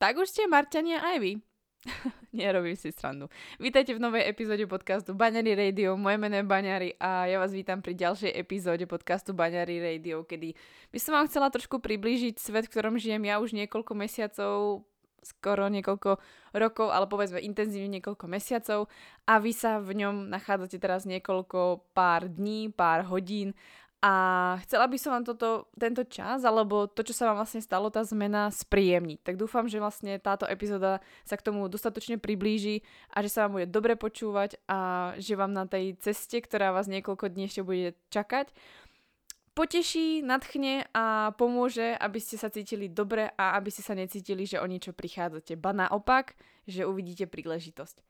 Tak už ste Marťania aj vy. Nerobím si srandu. Vítajte v novej epizóde podcastu Baňary Radio. Moje meno je Baňary a ja vás vítam pri ďalšej epizóde podcastu Baňary Radio, kedy by som vám chcela trošku priblížiť svet, v ktorom žijem ja už niekoľko mesiacov, skoro niekoľko rokov, ale povedzme intenzívne niekoľko mesiacov a vy sa v ňom nachádzate teraz niekoľko pár dní, pár hodín a chcela by som vám toto, tento čas, alebo to, čo sa vám vlastne stalo, tá zmena spríjemniť. Tak dúfam, že vlastne táto epizóda sa k tomu dostatočne priblíži a že sa vám bude dobre počúvať a že vám na tej ceste, ktorá vás niekoľko dní ešte bude čakať, poteší, nadchne a pomôže, aby ste sa cítili dobre a aby ste sa necítili, že o niečo prichádzate. Ba naopak, že uvidíte príležitosť.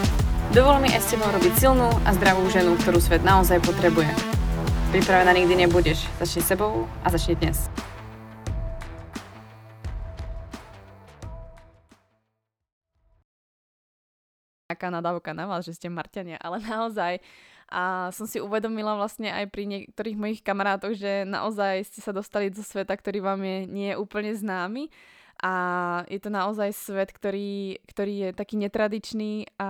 Dovol mi aj s tebou robiť silnú a zdravú ženu, ktorú svet naozaj potrebuje. Pripravená nikdy nebudeš. Začni sebou a začni dnes. Aká nadávka na vás, že ste Marťania, ale naozaj a som si uvedomila vlastne aj pri niektorých mojich kamarátoch, že naozaj ste sa dostali do sveta, ktorý vám je nie je úplne známy a je to naozaj svet, ktorý, ktorý je taký netradičný a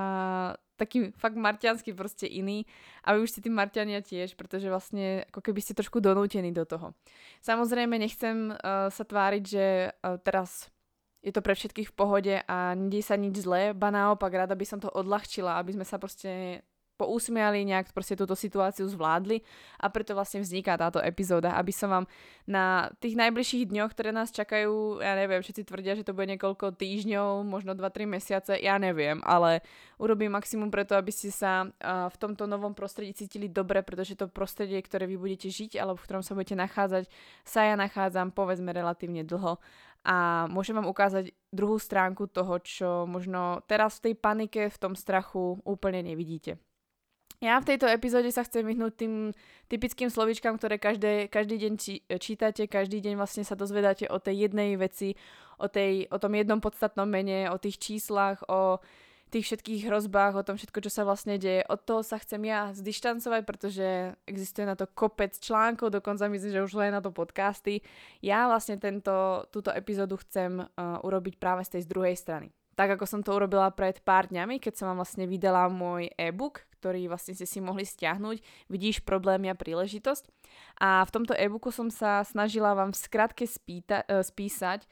taký fakt marťanský proste iný a vy už ste tí marťania tiež, pretože vlastne ako keby ste trošku donútení do toho. Samozrejme nechcem uh, sa tváriť, že uh, teraz je to pre všetkých v pohode a nedie sa nič zlé, ba naopak rada by som to odľahčila, aby sme sa proste pousmiali, nejak proste túto situáciu zvládli a preto vlastne vzniká táto epizóda, aby som vám na tých najbližších dňoch, ktoré nás čakajú, ja neviem, všetci tvrdia, že to bude niekoľko týždňov, možno 2-3 mesiace, ja neviem, ale urobím maximum preto, aby ste sa v tomto novom prostredí cítili dobre, pretože to prostredie, ktoré vy budete žiť alebo v ktorom sa budete nachádzať, sa ja nachádzam povedzme relatívne dlho a môžem vám ukázať druhú stránku toho, čo možno teraz v tej panike, v tom strachu úplne nevidíte. Ja v tejto epizóde sa chcem vyhnúť tým typickým slovičkám, ktoré každé, každý deň či, čítate, každý deň vlastne sa dozvedáte o tej jednej veci, o, tej, o tom jednom podstatnom mene, o tých číslach, o tých všetkých hrozbách, o tom všetko, čo sa vlastne deje. Od toho sa chcem ja zdištancovať, pretože existuje na to kopec článkov, dokonca myslím, že už len na to podcasty. Ja vlastne tento, túto epizódu chcem uh, urobiť práve z tej z druhej strany tak ako som to urobila pred pár dňami, keď som vám vlastne vydala môj e-book, ktorý vlastne ste si mohli stiahnuť, vidíš problém a príležitosť. A v tomto e-booku som sa snažila vám v skratke spýta, e, spísať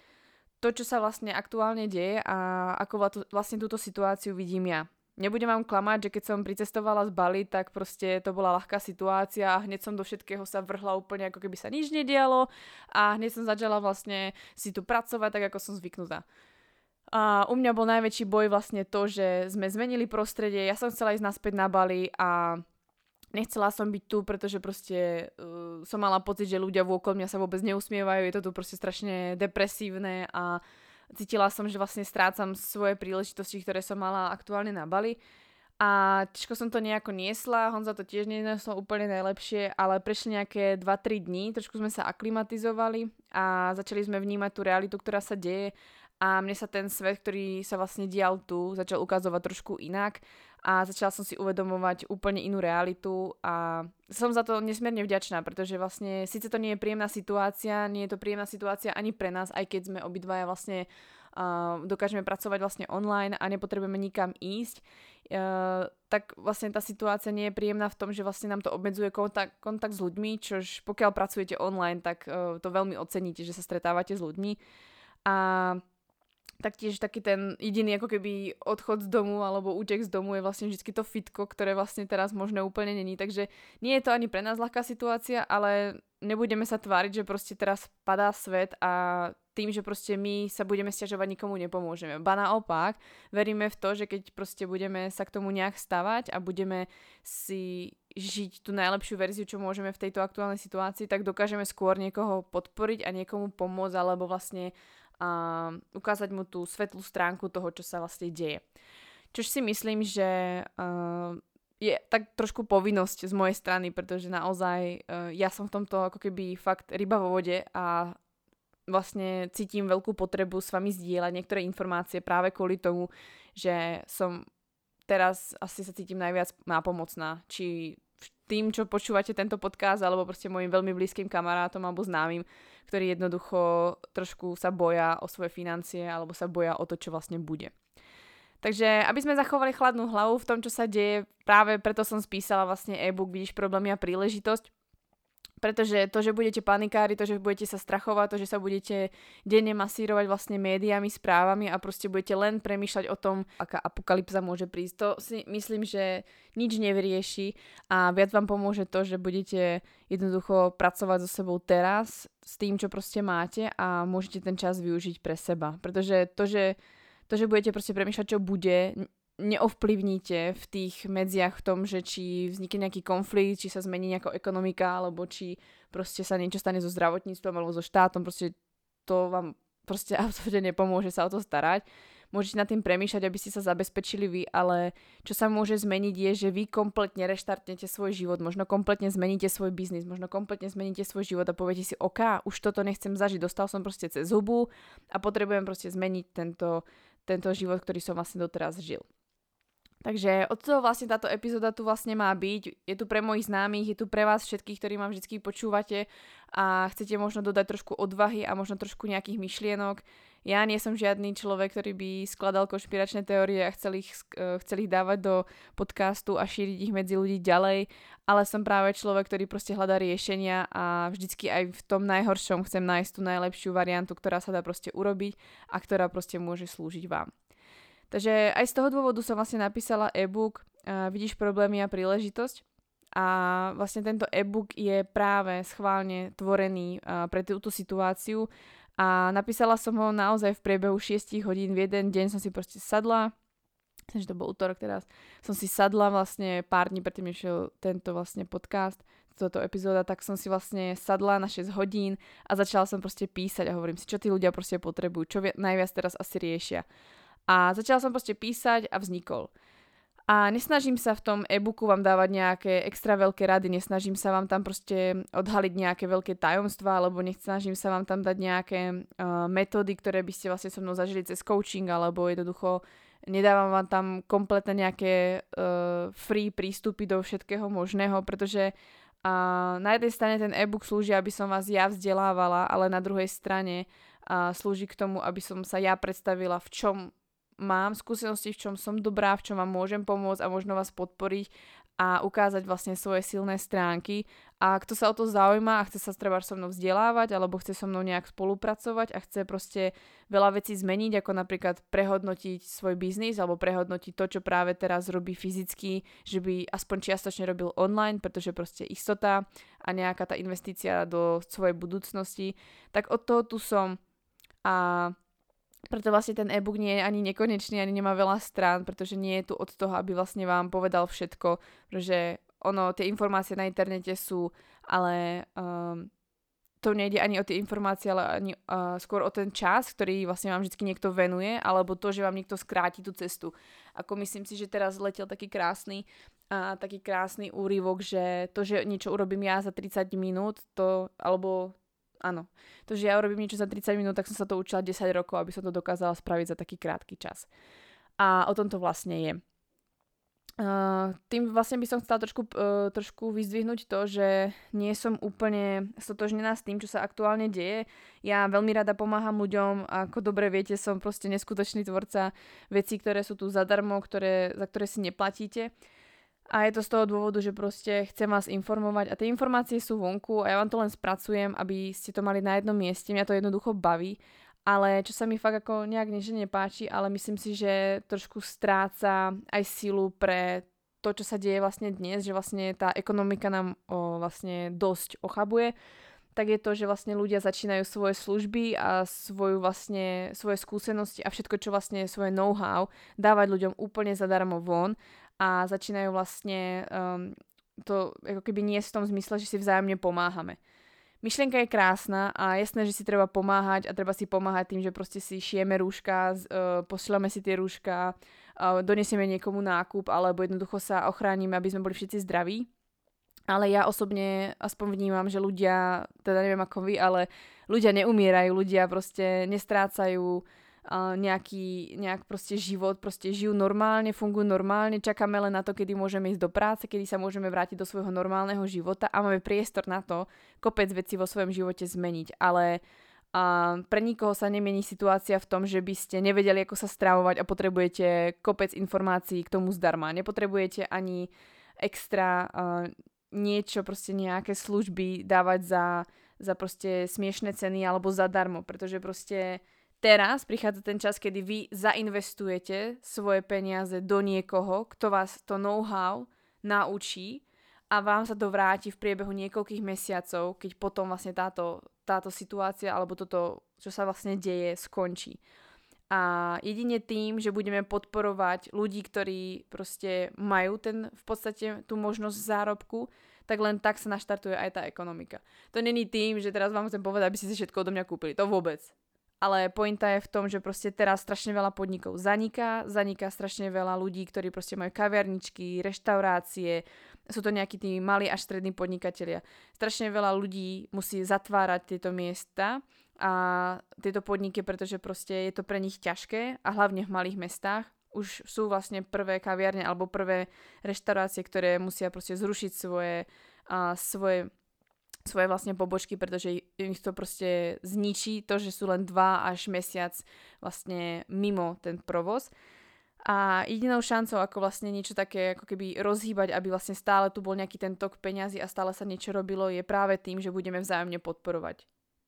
to, čo sa vlastne aktuálne deje a ako vlastne túto situáciu vidím ja. Nebudem vám klamať, že keď som pricestovala z Bali, tak proste to bola ľahká situácia a hneď som do všetkého sa vrhla úplne ako keby sa nič nedialo a hneď som začala vlastne si tu pracovať tak, ako som zvyknutá. A u mňa bol najväčší boj vlastne to, že sme zmenili prostredie, ja som chcela ísť naspäť na Bali a nechcela som byť tu, pretože proste uh, som mala pocit, že ľudia vôkol mňa sa vôbec neusmievajú, je to tu proste strašne depresívne a cítila som, že vlastne strácam svoje príležitosti, ktoré som mala aktuálne na Bali. A ťažko som to nejako niesla, Honza to tiež nenesol úplne najlepšie, ale prešli nejaké 2-3 dní, trošku sme sa aklimatizovali a začali sme vnímať tú realitu, ktorá sa deje a mne sa ten svet, ktorý sa vlastne dial tu, začal ukazovať trošku inak a začala som si uvedomovať úplne inú realitu a som za to nesmierne vďačná, pretože vlastne síce to nie je príjemná situácia, nie je to príjemná situácia ani pre nás, aj keď sme obidvaja vlastne uh, dokážeme pracovať vlastne online a nepotrebujeme nikam ísť, uh, tak vlastne tá situácia nie je príjemná v tom, že vlastne nám to obmedzuje kontakt, kontakt s ľuďmi, čož pokiaľ pracujete online, tak uh, to veľmi oceníte, že sa stretávate s ľuďmi. A taktiež taký ten jediný ako keby odchod z domu alebo útek z domu je vlastne vždy to fitko, ktoré vlastne teraz možné úplne není. Takže nie je to ani pre nás ľahká situácia, ale nebudeme sa tváriť, že proste teraz padá svet a tým, že proste my sa budeme stiažovať, nikomu nepomôžeme. Ba naopak, veríme v to, že keď proste budeme sa k tomu nejak stavať a budeme si žiť tú najlepšiu verziu, čo môžeme v tejto aktuálnej situácii, tak dokážeme skôr niekoho podporiť a niekomu pomôcť alebo vlastne a ukázať mu tú svetlú stránku toho, čo sa vlastne deje. Čož si myslím, že uh, je tak trošku povinnosť z mojej strany, pretože naozaj uh, ja som v tomto ako keby fakt ryba vo vode a vlastne cítim veľkú potrebu s vami zdieľať niektoré informácie práve kvôli tomu, že som teraz asi sa cítim najviac nápomocná. Či tým, čo počúvate tento podcast, alebo proste mojim veľmi blízkym kamarátom alebo známym, ktorí jednoducho trošku sa boja o svoje financie alebo sa boja o to, čo vlastne bude. Takže aby sme zachovali chladnú hlavu v tom, čo sa deje, práve preto som spísala vlastne e-book Vidíš problémy a príležitosť, pretože to, že budete panikári, to, že budete sa strachovať, to, že sa budete denne masírovať vlastne médiami, správami a proste budete len premýšľať o tom, aká apokalypsa môže prísť, to si myslím, že nič nevyrieši a viac vám pomôže to, že budete jednoducho pracovať so sebou teraz s tým, čo proste máte a môžete ten čas využiť pre seba. Pretože to, že, to, že budete proste premýšľať, čo bude, neovplyvníte v tých medziach v tom, že či vznikne nejaký konflikt, či sa zmení nejaká ekonomika, alebo či proste sa niečo stane so zdravotníctvom alebo so štátom, proste to vám proste absolútne nepomôže sa o to starať. Môžete nad tým premýšľať, aby ste sa zabezpečili vy, ale čo sa môže zmeniť je, že vy kompletne reštartnete svoj život, možno kompletne zmeníte svoj biznis, možno kompletne zmeníte svoj život a poviete si, OK, už toto nechcem zažiť, dostal som proste cez zubu a potrebujem proste zmeniť tento, tento život, ktorý som vlastne doteraz žil. Takže od toho vlastne táto epizóda tu vlastne má byť. Je tu pre mojich známych, je tu pre vás všetkých, ktorí ma vždy počúvate a chcete možno dodať trošku odvahy a možno trošku nejakých myšlienok. Ja nie som žiadny človek, ktorý by skladal konšpiračné teórie a chcel ich, e, chcel ich dávať do podcastu a šíriť ich medzi ľudí ďalej, ale som práve človek, ktorý proste hľadá riešenia a vždycky aj v tom najhoršom chcem nájsť tú najlepšiu variantu, ktorá sa dá proste urobiť a ktorá proste môže slúžiť vám. Takže aj z toho dôvodu som vlastne napísala e-book uh, Vidíš problémy a príležitosť. A vlastne tento e-book je práve schválne tvorený uh, pre túto situáciu. A napísala som ho naozaj v priebehu 6 hodín. V jeden deň som si proste sadla, myslím, že to bol útorok teraz, som si sadla vlastne pár dní predtým, než tento vlastne podcast, toto epizóda, tak som si vlastne sadla na 6 hodín a začala som proste písať a hovorím si, čo tí ľudia proste potrebujú, čo najviac teraz asi riešia. A začala som proste písať a vznikol. A nesnažím sa v tom e-booku vám dávať nejaké extra veľké rady, nesnažím sa vám tam proste odhaliť nejaké veľké tajomstvá, alebo nesnažím sa vám tam dať nejaké uh, metódy, ktoré by ste vlastne so mnou zažili cez coaching, alebo jednoducho nedávam vám tam kompletne nejaké uh, free prístupy do všetkého možného, pretože uh, na jednej strane ten e-book slúži, aby som vás ja vzdelávala, ale na druhej strane uh, slúži k tomu, aby som sa ja predstavila, v čom mám skúsenosti, v čom som dobrá, v čom vám môžem pomôcť a možno vás podporiť a ukázať vlastne svoje silné stránky. A kto sa o to zaujíma a chce sa treba so mnou vzdelávať alebo chce so mnou nejak spolupracovať a chce proste veľa vecí zmeniť, ako napríklad prehodnotiť svoj biznis alebo prehodnotiť to, čo práve teraz robí fyzicky, že by aspoň čiastočne robil online, pretože proste istota a nejaká tá investícia do svojej budúcnosti, tak od toho tu som. A preto vlastne ten e-book nie je ani nekonečný, ani nemá veľa strán, pretože nie je tu od toho, aby vlastne vám povedal všetko, pretože ono, tie informácie na internete sú, ale um, to nejde ani o tie informácie, ale ani uh, skôr o ten čas, ktorý vlastne vám vždy niekto venuje, alebo to, že vám niekto skráti tú cestu. Ako myslím si, že teraz letel taký krásny a taký krásny úryvok, že to, že niečo urobím ja za 30 minút, to, alebo Áno. To, že ja urobím niečo za 30 minút, tak som sa to učila 10 rokov, aby som to dokázala spraviť za taký krátky čas. A o tom to vlastne je. Uh, tým vlastne by som chcela trošku, uh, trošku vyzdvihnúť to, že nie som úplne stotožnená s tým, čo sa aktuálne deje. Ja veľmi rada pomáham ľuďom, ako dobre viete, som proste neskutočný tvorca vecí, ktoré sú tu zadarmo, ktoré, za ktoré si neplatíte. A je to z toho dôvodu, že proste chcem vás informovať a tie informácie sú vonku a ja vám to len spracujem, aby ste to mali na jednom mieste. Mňa to jednoducho baví. Ale čo sa mi fakt ako nejak než nepáči, ale myslím si, že trošku stráca aj silu pre to, čo sa deje vlastne dnes, že vlastne tá ekonomika nám o, vlastne dosť ochabuje tak je to, že vlastne ľudia začínajú svoje služby a svoju vlastne, svoje skúsenosti a všetko, čo vlastne svoje know-how dávať ľuďom úplne zadarmo von a začínajú vlastne um, to ako keby nie v tom zmysle, že si vzájomne pomáhame. myšlienka je krásna a jasné, že si treba pomáhať a treba si pomáhať tým, že proste si šijeme rúška, uh, posielame si tie rúška, uh, donesieme niekomu nákup alebo jednoducho sa ochránime, aby sme boli všetci zdraví. Ale ja osobne aspoň vnímam, že ľudia, teda neviem ako vy, ale ľudia neumierajú, ľudia proste nestrácajú nejaký, nejak proste život, proste žijú normálne, fungujú normálne, čakáme len na to, kedy môžeme ísť do práce, kedy sa môžeme vrátiť do svojho normálneho života a máme priestor na to kopec veci vo svojom živote zmeniť. Ale a pre nikoho sa nemení situácia v tom, že by ste nevedeli, ako sa stravovať a potrebujete kopec informácií k tomu zdarma. Nepotrebujete ani extra uh, niečo, proste nejaké služby dávať za, za proste smiešné ceny alebo zadarmo, pretože proste teraz prichádza ten čas, kedy vy zainvestujete svoje peniaze do niekoho, kto vás to know-how naučí a vám sa to vráti v priebehu niekoľkých mesiacov, keď potom vlastne táto, táto situácia alebo toto, čo sa vlastne deje, skončí. A jedine tým, že budeme podporovať ľudí, ktorí proste majú ten v podstate tú možnosť zárobku, tak len tak sa naštartuje aj tá ekonomika. To není tým, že teraz vám chcem povedať, aby ste si všetko odo mňa kúpili. To vôbec ale pointa je v tom, že proste teraz strašne veľa podnikov zaniká, zaniká strašne veľa ľudí, ktorí proste majú kaviarničky, reštaurácie, sú to nejakí tí malí až strední podnikatelia. Strašne veľa ľudí musí zatvárať tieto miesta a tieto podniky, pretože proste je to pre nich ťažké a hlavne v malých mestách. Už sú vlastne prvé kaviarne alebo prvé reštaurácie, ktoré musia proste zrušiť svoje, a, svoje svoje vlastne pobočky, pretože ich to proste zničí, to, že sú len dva až mesiac vlastne mimo ten provoz. A jedinou šancou, ako vlastne niečo také ako keby rozhýbať, aby vlastne stále tu bol nejaký ten tok peňazí a stále sa niečo robilo, je práve tým, že budeme vzájomne podporovať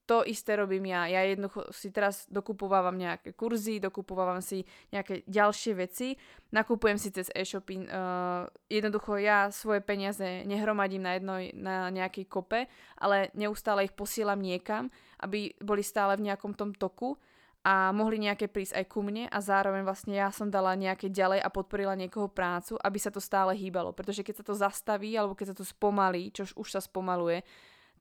to isté robím ja. Ja jednoducho si teraz dokupovávam nejaké kurzy, dokupovávam si nejaké ďalšie veci, nakupujem si cez e-shopping. Uh, jednoducho ja svoje peniaze nehromadím na, jedno, na nejakej kope, ale neustále ich posielam niekam, aby boli stále v nejakom tom toku a mohli nejaké prísť aj ku mne a zároveň vlastne ja som dala nejaké ďalej a podporila niekoho prácu, aby sa to stále hýbalo. Pretože keď sa to zastaví alebo keď sa to spomalí, čo už sa spomaluje,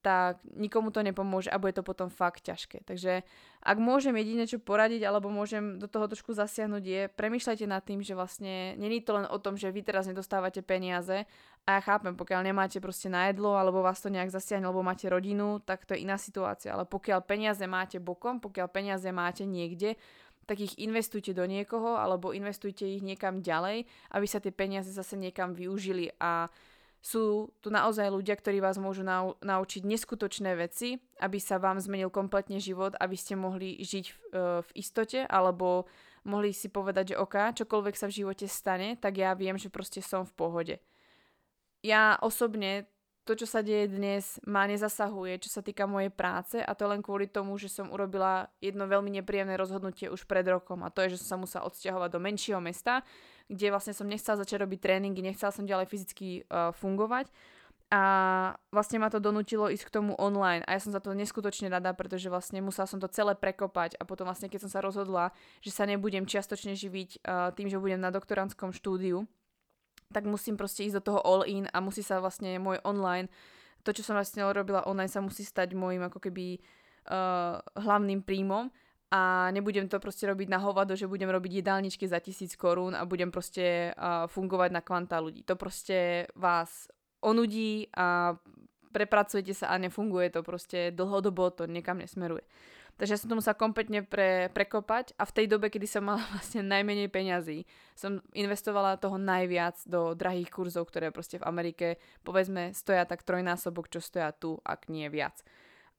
tak nikomu to nepomôže a bude to potom fakt ťažké. Takže ak môžem jedine čo poradiť alebo môžem do toho trošku zasiahnuť je, premýšľajte nad tým, že vlastne není to len o tom, že vy teraz nedostávate peniaze a ja chápem, pokiaľ nemáte proste na jedlo alebo vás to nejak zasiahne, alebo máte rodinu, tak to je iná situácia. Ale pokiaľ peniaze máte bokom, pokiaľ peniaze máte niekde, tak ich investujte do niekoho alebo investujte ich niekam ďalej, aby sa tie peniaze zase niekam využili a sú tu naozaj ľudia, ktorí vás môžu nau- naučiť neskutočné veci, aby sa vám zmenil kompletne život, aby ste mohli žiť v, e, v istote, alebo mohli si povedať, že OK, čokoľvek sa v živote stane, tak ja viem, že proste som v pohode. Ja osobne to, čo sa deje dnes, ma nezasahuje, čo sa týka mojej práce a to len kvôli tomu, že som urobila jedno veľmi nepríjemné rozhodnutie už pred rokom a to je, že som sa musela odsťahovať do menšieho mesta, kde vlastne som nechcela začať robiť tréningy, nechcela som ďalej fyzicky uh, fungovať. A vlastne ma to donútilo ísť k tomu online a ja som za to neskutočne rada, pretože vlastne musela som to celé prekopať a potom vlastne keď som sa rozhodla, že sa nebudem čiastočne živiť uh, tým, že budem na doktorantskom štúdiu, tak musím proste ísť do toho all in a musí sa vlastne môj online, to čo som vlastne robila online sa musí stať môjim ako keby uh, hlavným príjmom a nebudem to proste robiť na hovado, že budem robiť jedálničky za tisíc korún a budem proste uh, fungovať na kvanta ľudí. To proste vás onudí a prepracujete sa a nefunguje to proste dlhodobo, to niekam nesmeruje. Takže ja som to musela kompletne pre, prekopať a v tej dobe, kedy som mala vlastne najmenej peňazí, som investovala toho najviac do drahých kurzov, ktoré proste v Amerike povedzme stoja tak trojnásobok, čo stoja tu, ak nie viac.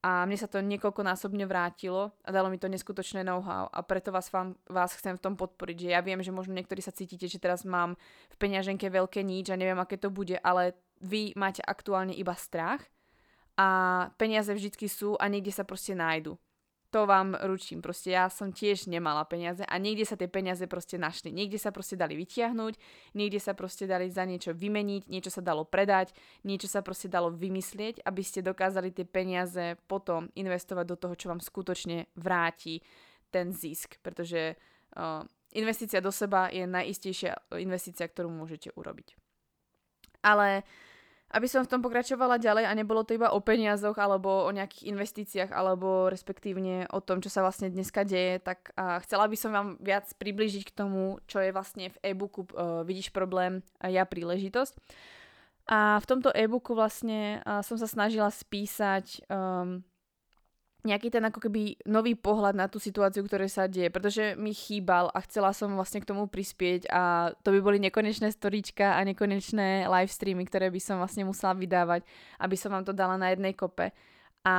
A mne sa to niekoľkonásobne vrátilo a dalo mi to neskutočné know-how a preto vás, vám, vás chcem v tom podporiť, že ja viem, že možno niektorí sa cítite, že teraz mám v peňaženke veľké nič a neviem, aké to bude, ale vy máte aktuálne iba strach a peniaze vždycky sú a niekde sa proste nájdu to vám ručím. Proste ja som tiež nemala peniaze a niekde sa tie peniaze proste našli. Niekde sa proste dali vytiahnuť, niekde sa proste dali za niečo vymeniť, niečo sa dalo predať, niečo sa proste dalo vymyslieť, aby ste dokázali tie peniaze potom investovať do toho, čo vám skutočne vráti ten zisk. Pretože uh, investícia do seba je najistejšia investícia, ktorú môžete urobiť. Ale aby som v tom pokračovala ďalej a nebolo to iba o peniazoch alebo o nejakých investíciách alebo respektívne o tom, čo sa vlastne dneska deje, tak a chcela by som vám viac približiť k tomu, čo je vlastne v e-booku uh, Vidíš problém a ja príležitosť. A v tomto e-booku vlastne uh, som sa snažila spísať um, nejaký ten ako keby nový pohľad na tú situáciu, ktorá sa deje, pretože mi chýbal a chcela som vlastne k tomu prispieť a to by boli nekonečné storička a nekonečné live streamy, ktoré by som vlastne musela vydávať, aby som vám to dala na jednej kope. A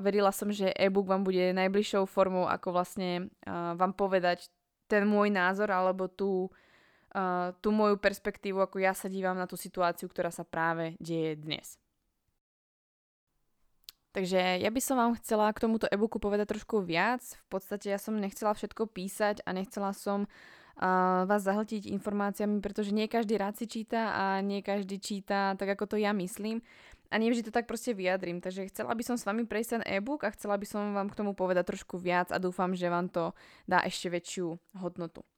verila som, že e-book vám bude najbližšou formou, ako vlastne uh, vám povedať ten môj názor alebo tú, uh, tú moju perspektívu, ako ja sa dívam na tú situáciu, ktorá sa práve deje dnes. Takže ja by som vám chcela k tomuto e-booku povedať trošku viac. V podstate ja som nechcela všetko písať a nechcela som uh, vás zahltiť informáciami, pretože nie každý rád si číta a nie každý číta tak, ako to ja myslím. A nie vždy to tak proste vyjadrím. Takže chcela by som s vami prejsť ten e-book a chcela by som vám k tomu povedať trošku viac a dúfam, že vám to dá ešte väčšiu hodnotu.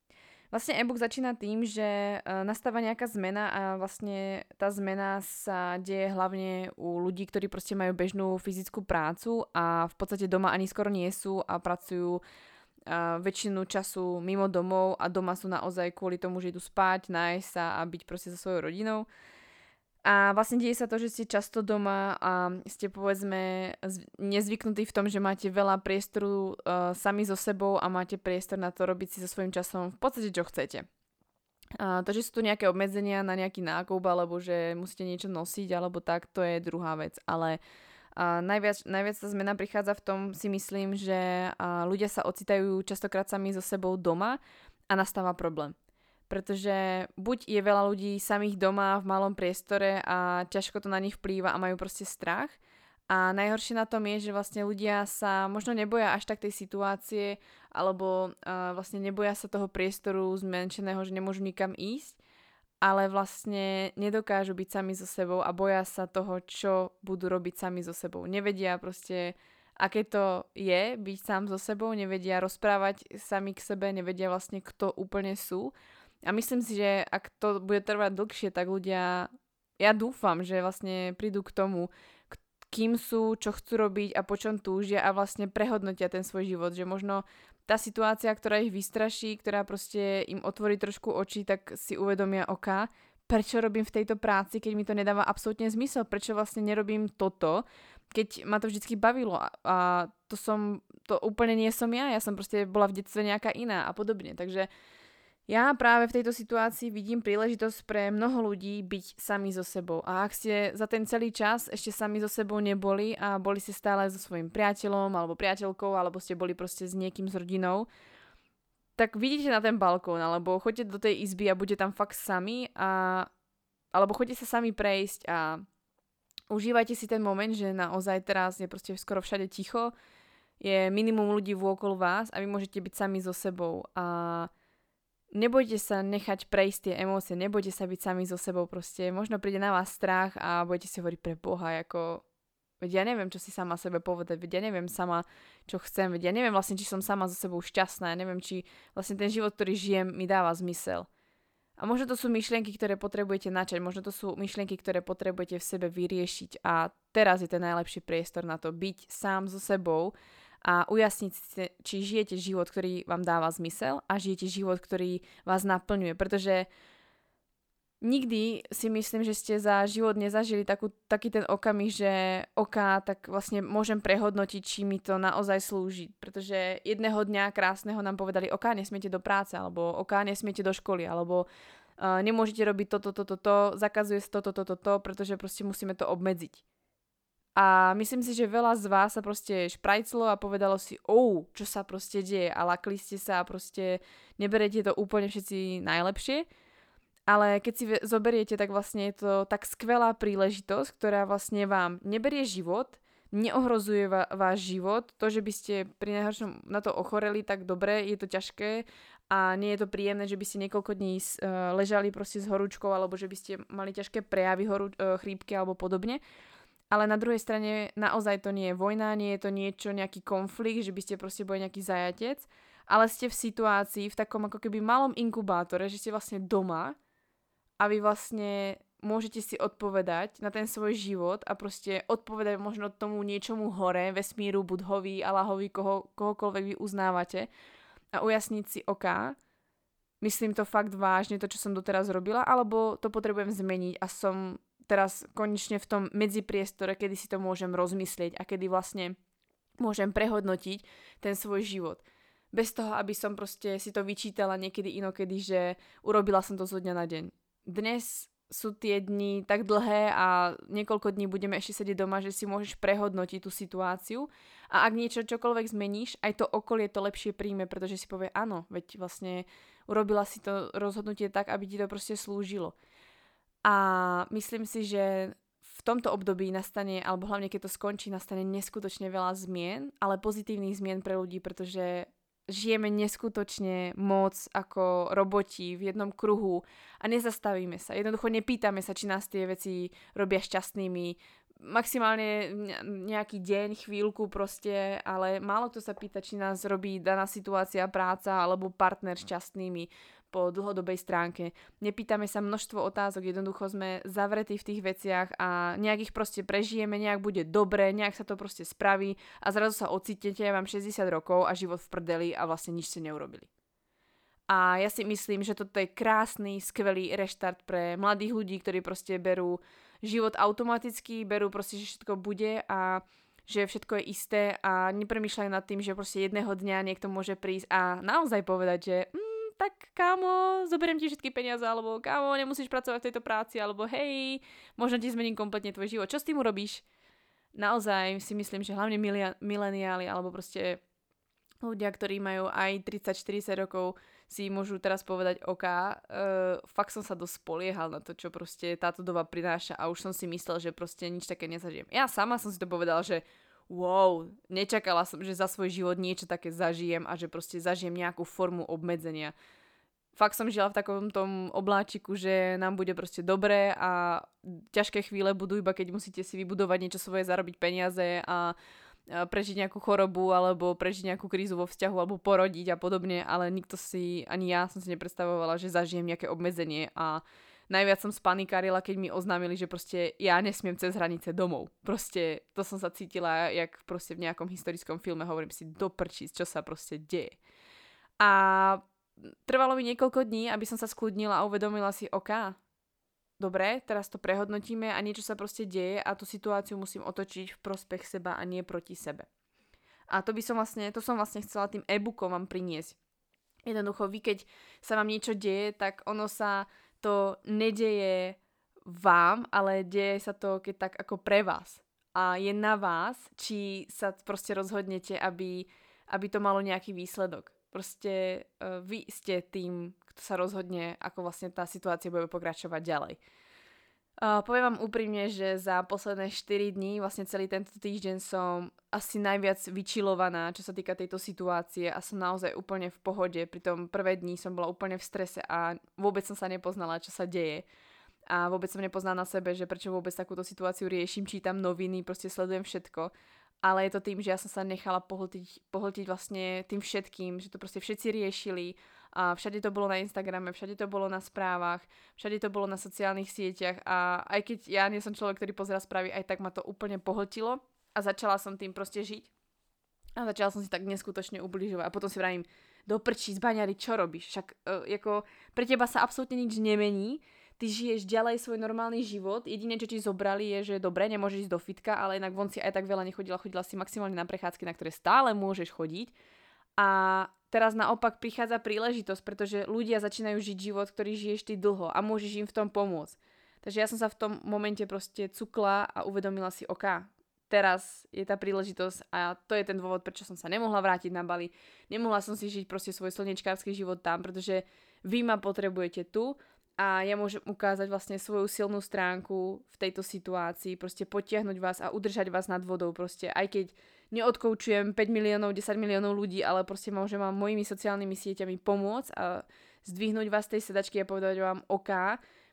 Vlastne e-book začína tým, že e, nastáva nejaká zmena a vlastne tá zmena sa deje hlavne u ľudí, ktorí proste majú bežnú fyzickú prácu a v podstate doma ani skoro nie sú a pracujú e, väčšinu času mimo domov a doma sú naozaj kvôli tomu, že idú spať, nájsť sa a byť proste so svojou rodinou. A vlastne deje sa to, že ste často doma a ste povedzme nezvyknutí v tom, že máte veľa priestoru uh, sami so sebou a máte priestor na to robiť si so svojím časom v podstate čo chcete. Uh, to, že sú tu nejaké obmedzenia na nejaký nákup alebo že musíte niečo nosiť alebo tak, to je druhá vec. Ale uh, najviac, najviac tá zmena prichádza v tom, si myslím, že ľudia sa ocitajú častokrát sami so sebou doma a nastáva problém pretože buď je veľa ľudí samých doma v malom priestore a ťažko to na nich vplýva a majú proste strach. A najhoršie na tom je, že vlastne ľudia sa možno neboja až tak tej situácie, alebo uh, vlastne neboja sa toho priestoru zmenšeného, že nemôžu nikam ísť, ale vlastne nedokážu byť sami so sebou a boja sa toho, čo budú robiť sami so sebou. Nevedia proste, aké to je byť sám so sebou, nevedia rozprávať sami k sebe, nevedia vlastne, kto úplne sú a myslím si, že ak to bude trvať dlhšie, tak ľudia, ja dúfam, že vlastne prídu k tomu, kým sú, čo chcú robiť a po čom túžia a vlastne prehodnotia ten svoj život. Že možno tá situácia, ktorá ich vystraší, ktorá proste im otvorí trošku oči, tak si uvedomia, ok, prečo robím v tejto práci, keď mi to nedáva absolútne zmysel, prečo vlastne nerobím toto, keď ma to vždycky bavilo a, a to som, to úplne nie som ja, ja som proste bola v detstve nejaká iná a podobne. Takže ja práve v tejto situácii vidím príležitosť pre mnoho ľudí byť sami so sebou. A ak ste za ten celý čas ešte sami so sebou neboli a boli ste stále so svojím priateľom alebo priateľkou, alebo ste boli proste s niekým s rodinou, tak vidíte na ten balkón, alebo choďte do tej izby a buďte tam fakt sami a alebo choďte sa sami prejsť a užívajte si ten moment, že naozaj teraz je proste skoro všade ticho, je minimum ľudí vôkol vás a vy môžete byť sami so sebou a nebojte sa nechať prejsť tie emócie, nebojte sa byť sami so sebou proste. Možno príde na vás strach a budete si hovoriť pre Boha, ako veď ja neviem, čo si sama sebe povedať, veď ja neviem sama, čo chcem, veď ja neviem vlastne, či som sama so sebou šťastná, ja neviem, či vlastne ten život, ktorý žijem, mi dáva zmysel. A možno to sú myšlienky, ktoré potrebujete načať, možno to sú myšlienky, ktoré potrebujete v sebe vyriešiť a teraz je ten najlepší priestor na to byť sám so sebou a ujasniť si, či žijete život, ktorý vám dáva zmysel a žijete život, ktorý vás naplňuje. Pretože nikdy si myslím, že ste za život nezažili takú, taký ten okamih, že oka, tak vlastne môžem prehodnotiť, či mi to naozaj slúži. Pretože jedného dňa krásneho nám povedali, oka, nesmiete do práce, alebo oka, nesmiete do školy, alebo uh, nemôžete robiť toto, toto, toto, zakazuje sa toto, toto, toto, pretože proste musíme to obmedziť. A myslím si, že veľa z vás sa proste šprajclo a povedalo si, oh, čo sa proste deje a lakli ste sa a proste neberete to úplne všetci najlepšie. Ale keď si zoberiete, tak vlastne je to tak skvelá príležitosť, ktorá vlastne vám neberie život, neohrozuje váš život. To, že by ste pri najhoršom na to ochoreli, tak dobre, je to ťažké a nie je to príjemné, že by ste niekoľko dní uh, ležali proste s horúčkou alebo že by ste mali ťažké prejavy horú, uh, chrípky alebo podobne ale na druhej strane naozaj to nie je vojna, nie je to niečo, nejaký konflikt, že by ste proste boli nejaký zajatec, ale ste v situácii, v takom ako keby malom inkubátore, že ste vlastne doma a vy vlastne môžete si odpovedať na ten svoj život a proste odpovedať možno tomu niečomu hore, vesmíru, budhovi, Allahovi, koho, kohokoľvek vy uznávate a ujasniť si oká, myslím to fakt vážne, to, čo som doteraz robila, alebo to potrebujem zmeniť a som teraz konečne v tom medzipriestore, kedy si to môžem rozmyslieť a kedy vlastne môžem prehodnotiť ten svoj život. Bez toho, aby som proste si to vyčítala niekedy inokedy, že urobila som to zo dňa na deň. Dnes sú tie dni tak dlhé a niekoľko dní budeme ešte sedieť doma, že si môžeš prehodnotiť tú situáciu a ak niečo čokoľvek zmeníš, aj to okolie to lepšie príjme, pretože si povie áno, veď vlastne urobila si to rozhodnutie tak, aby ti to proste slúžilo. A myslím si, že v tomto období nastane, alebo hlavne keď to skončí, nastane neskutočne veľa zmien, ale pozitívnych zmien pre ľudí, pretože žijeme neskutočne moc ako roboti v jednom kruhu a nezastavíme sa. Jednoducho nepýtame sa, či nás tie veci robia šťastnými. Maximálne nejaký deň, chvíľku proste, ale málo kto sa pýta, či nás robí daná situácia, práca alebo partner šťastnými po dlhodobej stránke. Nepýtame sa množstvo otázok, jednoducho sme zavretí v tých veciach a nejak ich proste prežijeme, nejak bude dobre, nejak sa to proste spraví a zrazu sa ocitnete, ja mám 60 rokov a život v prdeli a vlastne nič ste neurobili. A ja si myslím, že toto je krásny, skvelý reštart pre mladých ľudí, ktorí proste berú život automaticky, berú proste, že všetko bude a že všetko je isté a nepremýšľajú nad tým, že proste jedného dňa niekto môže prísť a naozaj povedať, že mm, tak kámo, zoberiem ti všetky peniaze, alebo kámo, nemusíš pracovať v tejto práci, alebo hej, možno ti zmením kompletne tvoj život. Čo s tým urobíš? Naozaj si myslím, že hlavne mileniáli, alebo proste ľudia, ktorí majú aj 30-40 rokov, si môžu teraz povedať, OK, uh, fakt som sa dosť spoliehal na to, čo proste táto doba prináša a už som si myslel, že proste nič také nezažijem. Ja sama som si to povedal, že wow, nečakala som, že za svoj život niečo také zažijem a že proste zažijem nejakú formu obmedzenia. Fakt som žila v takom tom obláčiku, že nám bude proste dobré a ťažké chvíle budú iba keď musíte si vybudovať niečo svoje, zarobiť peniaze a prežiť nejakú chorobu alebo prežiť nejakú krízu vo vzťahu alebo porodiť a podobne, ale nikto si, ani ja som si nepredstavovala, že zažijem nejaké obmedzenie a najviac som spanikárila, keď mi oznámili, že proste ja nesmiem cez hranice domov. Proste to som sa cítila, jak proste v nejakom historickom filme, hovorím si, doprčiť, čo sa proste deje. A trvalo mi niekoľko dní, aby som sa skľudnila a uvedomila si, OK, dobre, teraz to prehodnotíme a niečo sa proste deje a tú situáciu musím otočiť v prospech seba a nie proti sebe. A to by som vlastne, to som vlastne chcela tým e-bookom vám priniesť. Jednoducho, vy keď sa vám niečo deje, tak ono sa to nedeje vám, ale deje sa to keď tak ako pre vás. A je na vás, či sa proste rozhodnete, aby, aby to malo nejaký výsledok. Proste uh, vy ste tým, kto sa rozhodne, ako vlastne tá situácia bude pokračovať ďalej. Uh, poviem vám úprimne, že za posledné 4 dní, vlastne celý tento týždeň som asi najviac vyčilovaná, čo sa týka tejto situácie a som naozaj úplne v pohode. Pri tom prvé dní som bola úplne v strese a vôbec som sa nepoznala, čo sa deje. A vôbec som nepoznala na sebe, že prečo vôbec takúto situáciu riešim, čítam noviny, proste sledujem všetko. Ale je to tým, že ja som sa nechala pohltiť, pohltiť vlastne tým všetkým, že to proste všetci riešili a všade to bolo na Instagrame, všade to bolo na správach, všade to bolo na sociálnych sieťach a aj keď ja nie som človek, ktorý pozera správy, aj tak ma to úplne pohltilo a začala som tým proste žiť. A začala som si tak neskutočne ubližovať a potom si vravím, do prčí, zbaňari, čo robíš? Však uh, ako, pre teba sa absolútne nič nemení, ty žiješ ďalej svoj normálny život, jediné, čo ti zobrali je, že dobre, nemôžeš ísť do fitka, ale inak von si aj tak veľa nechodila, chodila si maximálne na prechádzky, na ktoré stále môžeš chodiť a teraz naopak prichádza príležitosť, pretože ľudia začínajú žiť život, ktorý žiješ ty dlho a môžeš im v tom pomôcť. Takže ja som sa v tom momente proste cukla a uvedomila si, OK, teraz je tá príležitosť a to je ten dôvod, prečo som sa nemohla vrátiť na Bali. Nemohla som si žiť proste svoj slnečkársky život tam, pretože vy ma potrebujete tu a ja môžem ukázať vlastne svoju silnú stránku v tejto situácii, proste potiahnuť vás a udržať vás nad vodou, proste. Aj keď neodkoučujem 5 miliónov, 10 miliónov ľudí, ale proste môžem vám mojimi sociálnymi sieťami pomôcť a zdvihnúť vás z tej sedačky a povedať vám OK,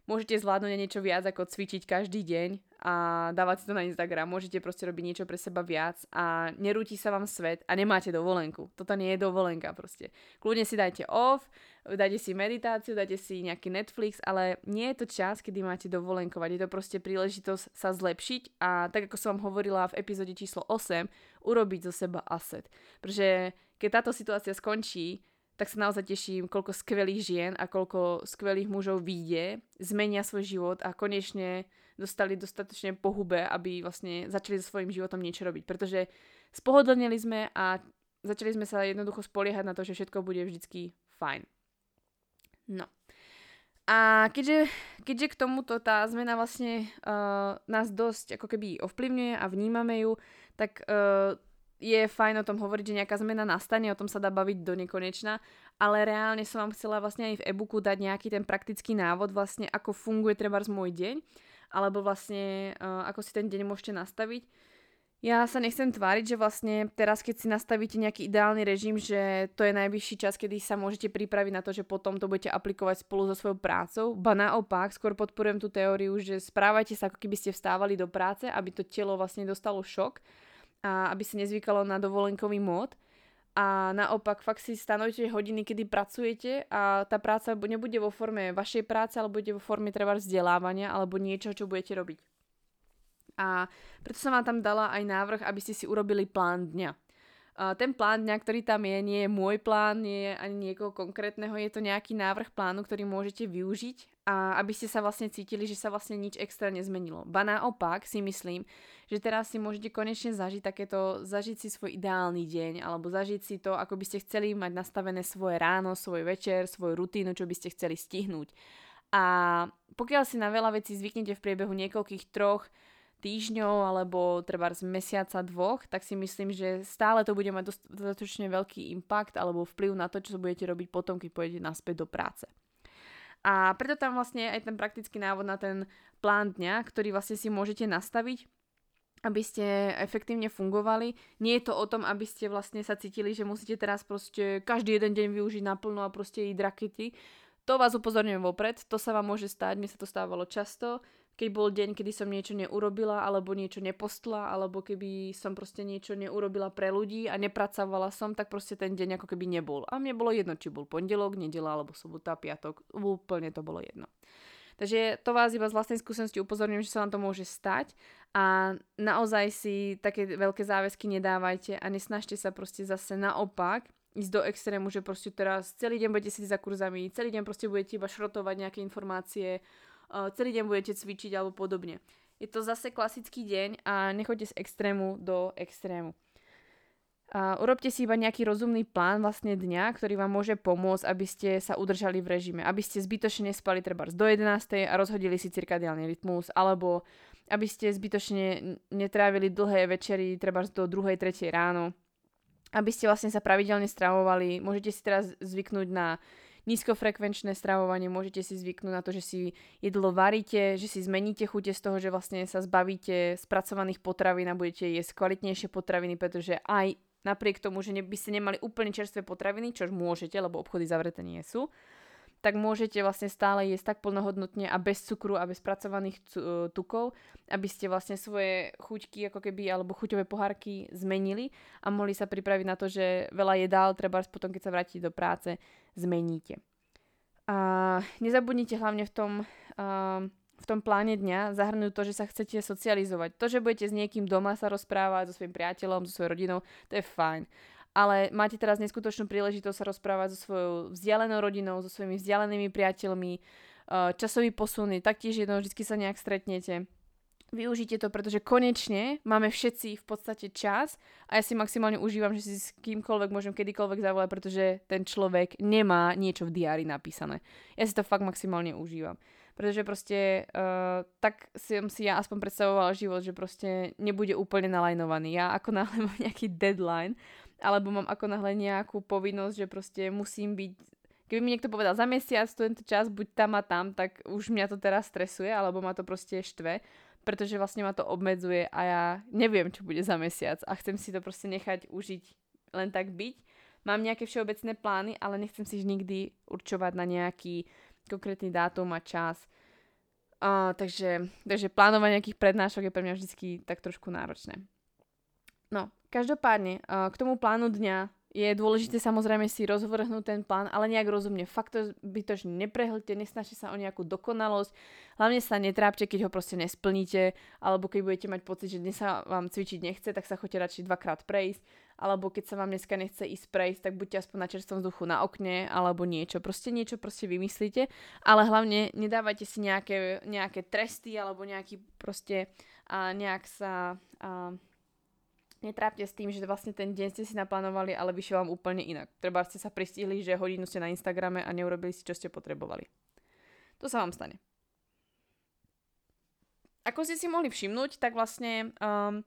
môžete zvládnuť niečo viac ako cvičiť každý deň a dávať si to na Instagram. Môžete proste robiť niečo pre seba viac a nerúti sa vám svet a nemáte dovolenku. Toto nie je dovolenka proste. Kľudne si dajte off, dajte si meditáciu, dajte si nejaký Netflix, ale nie je to čas, kedy máte dovolenkovať. Je to proste príležitosť sa zlepšiť a tak ako som vám hovorila v epizóde číslo 8, urobiť zo seba asset. Pretože keď táto situácia skončí, tak sa naozaj teším, koľko skvelých žien a koľko skvelých mužov vyjde, zmenia svoj život a konečne dostali dostatočne pohube, aby vlastne začali so svojím životom niečo robiť. Pretože spohodlnili sme a začali sme sa jednoducho spoliehať na to, že všetko bude vždycky fajn. No. A keďže, keďže k tomuto tá zmena vlastne uh, nás dosť ako keby ovplyvňuje a vnímame ju, tak uh, je fajn o tom hovoriť, že nejaká zmena nastane, o tom sa dá baviť do nekonečna, ale reálne som vám chcela vlastne aj v e-booku dať nejaký ten praktický návod vlastne, ako funguje treba môj deň, alebo vlastne uh, ako si ten deň môžete nastaviť. Ja sa nechcem tváriť, že vlastne teraz, keď si nastavíte nejaký ideálny režim, že to je najvyšší čas, kedy sa môžete pripraviť na to, že potom to budete aplikovať spolu so svojou prácou. Ba naopak, skôr podporujem tú teóriu, že správajte sa, ako keby ste vstávali do práce, aby to telo vlastne dostalo šok a aby si nezvykalo na dovolenkový mód. A naopak fakt si stanovite hodiny, kedy pracujete a tá práca nebude vo forme vašej práce, ale bude vo forme treba vzdelávania alebo niečo, čo budete robiť. A preto som vám tam dala aj návrh, aby ste si urobili plán dňa. Ten plán dňa, ktorý tam je, nie je môj plán, nie je ani niekoho konkrétneho, je to nejaký návrh plánu, ktorý môžete využiť a aby ste sa vlastne cítili, že sa vlastne nič extra nezmenilo. Ba naopak si myslím, že teraz si môžete konečne zažiť takéto, zažiť si svoj ideálny deň, alebo zažiť si to, ako by ste chceli mať nastavené svoje ráno, svoj večer, svoju rutínu, čo by ste chceli stihnúť. A pokiaľ si na veľa vecí zvyknete v priebehu niekoľkých troch týždňov alebo treba z mesiaca dvoch, tak si myslím, že stále to bude mať dostatočne veľký impact alebo vplyv na to, čo budete robiť potom, keď pôjdete naspäť do práce. A preto tam vlastne aj ten praktický návod na ten plán dňa, ktorý vlastne si môžete nastaviť aby ste efektívne fungovali. Nie je to o tom, aby ste vlastne sa cítili, že musíte teraz proste každý jeden deň využiť naplno a proste ísť rakety. To vás upozorňujem vopred, to sa vám môže stať, mne sa to stávalo často, keď bol deň, kedy som niečo neurobila, alebo niečo nepostla, alebo keby som proste niečo neurobila pre ľudí a nepracovala som, tak proste ten deň ako keby nebol. A mne bolo jedno, či bol pondelok, nedela, alebo sobota, piatok, úplne to bolo jedno. Takže to vás iba z vlastnej skúsenosti upozorňujem, že sa vám to môže stať a naozaj si také veľké záväzky nedávajte a nesnažte sa proste zase naopak ísť do extrému, že proste teraz celý deň budete sedieť za kurzami, celý deň proste budete iba šrotovať nejaké informácie, celý deň budete cvičiť alebo podobne. Je to zase klasický deň a nechoďte z extrému do extrému. A urobte si iba nejaký rozumný plán vlastne dňa, ktorý vám môže pomôcť, aby ste sa udržali v režime. Aby ste zbytočne nespali treba do 11. a rozhodili si cirkadiálny rytmus, alebo aby ste zbytočne netrávili dlhé večery treba do 2. 3. ráno. Aby ste vlastne sa pravidelne stravovali. Môžete si teraz zvyknúť na nízkofrekvenčné stravovanie, môžete si zvyknúť na to, že si jedlo varíte, že si zmeníte chute z toho, že vlastne sa zbavíte spracovaných potravín a budete jesť kvalitnejšie potraviny, pretože aj napriek tomu, že by ste nemali úplne čerstvé potraviny, čo môžete, lebo obchody zavreté nie sú, tak môžete vlastne stále jesť tak plnohodnotne a bez cukru a bez spracovaných e, tukov, aby ste vlastne svoje chuťky ako keby, alebo chuťové pohárky zmenili a mohli sa pripraviť na to, že veľa jedál treba potom, keď sa vrátite do práce, zmeníte. A nezabudnite hlavne v tom uh, v tom pláne dňa zahrnúť to, že sa chcete socializovať. To, že budete s niekým doma sa rozprávať, so svojím priateľom, so svojou rodinou, to je fajn. Ale máte teraz neskutočnú príležitosť sa rozprávať so svojou vzdialenou rodinou, so svojimi vzdialenými priateľmi, eh, časový posuny, taktiež jednou vždy sa nejak stretnete. Využite to, pretože konečne máme všetci v podstate čas a ja si maximálne užívam, že si s kýmkoľvek môžem kedykoľvek zavolať, pretože ten človek nemá niečo v diári napísané. Ja si to fakt maximálne užívam pretože proste uh, tak som si ja aspoň predstavovala život, že proste nebude úplne nalajnovaný. Ja ako náhle mám nejaký deadline, alebo mám ako náhle nejakú povinnosť, že proste musím byť Keby mi niekto povedal za mesiac tento čas, buď tam a tam, tak už mňa to teraz stresuje, alebo ma to proste štve, pretože vlastne ma to obmedzuje a ja neviem, čo bude za mesiac a chcem si to proste nechať užiť len tak byť. Mám nejaké všeobecné plány, ale nechcem si nikdy určovať na nejaký konkrétny dátum a čas. Uh, takže, takže plánovanie nejakých prednášok je pre mňa vždy tak trošku náročné. No, každopádne, uh, k tomu plánu dňa je dôležité samozrejme si rozvrhnúť ten plán, ale nejak rozumne. Fakt to bytočne neprehlte, nesnažte sa o nejakú dokonalosť. Hlavne sa netrápte, keď ho proste nesplníte, alebo keď budete mať pocit, že dnes sa vám cvičiť nechce, tak sa choďte radšej dvakrát prejsť. Alebo keď sa vám dneska nechce ísť prejsť, tak buďte aspoň na čerstvom vzduchu na okne, alebo niečo. Proste niečo proste vymyslíte, ale hlavne nedávajte si nejaké, nejaké tresty, alebo nejaký proste a nejak sa... A, netrápte s tým, že vlastne ten deň ste si naplánovali, ale vyšiel vám úplne inak. Treba ste sa pristihli, že hodinu ste na Instagrame a neurobili si, čo ste potrebovali. To sa vám stane. Ako ste si mohli všimnúť, tak vlastne um,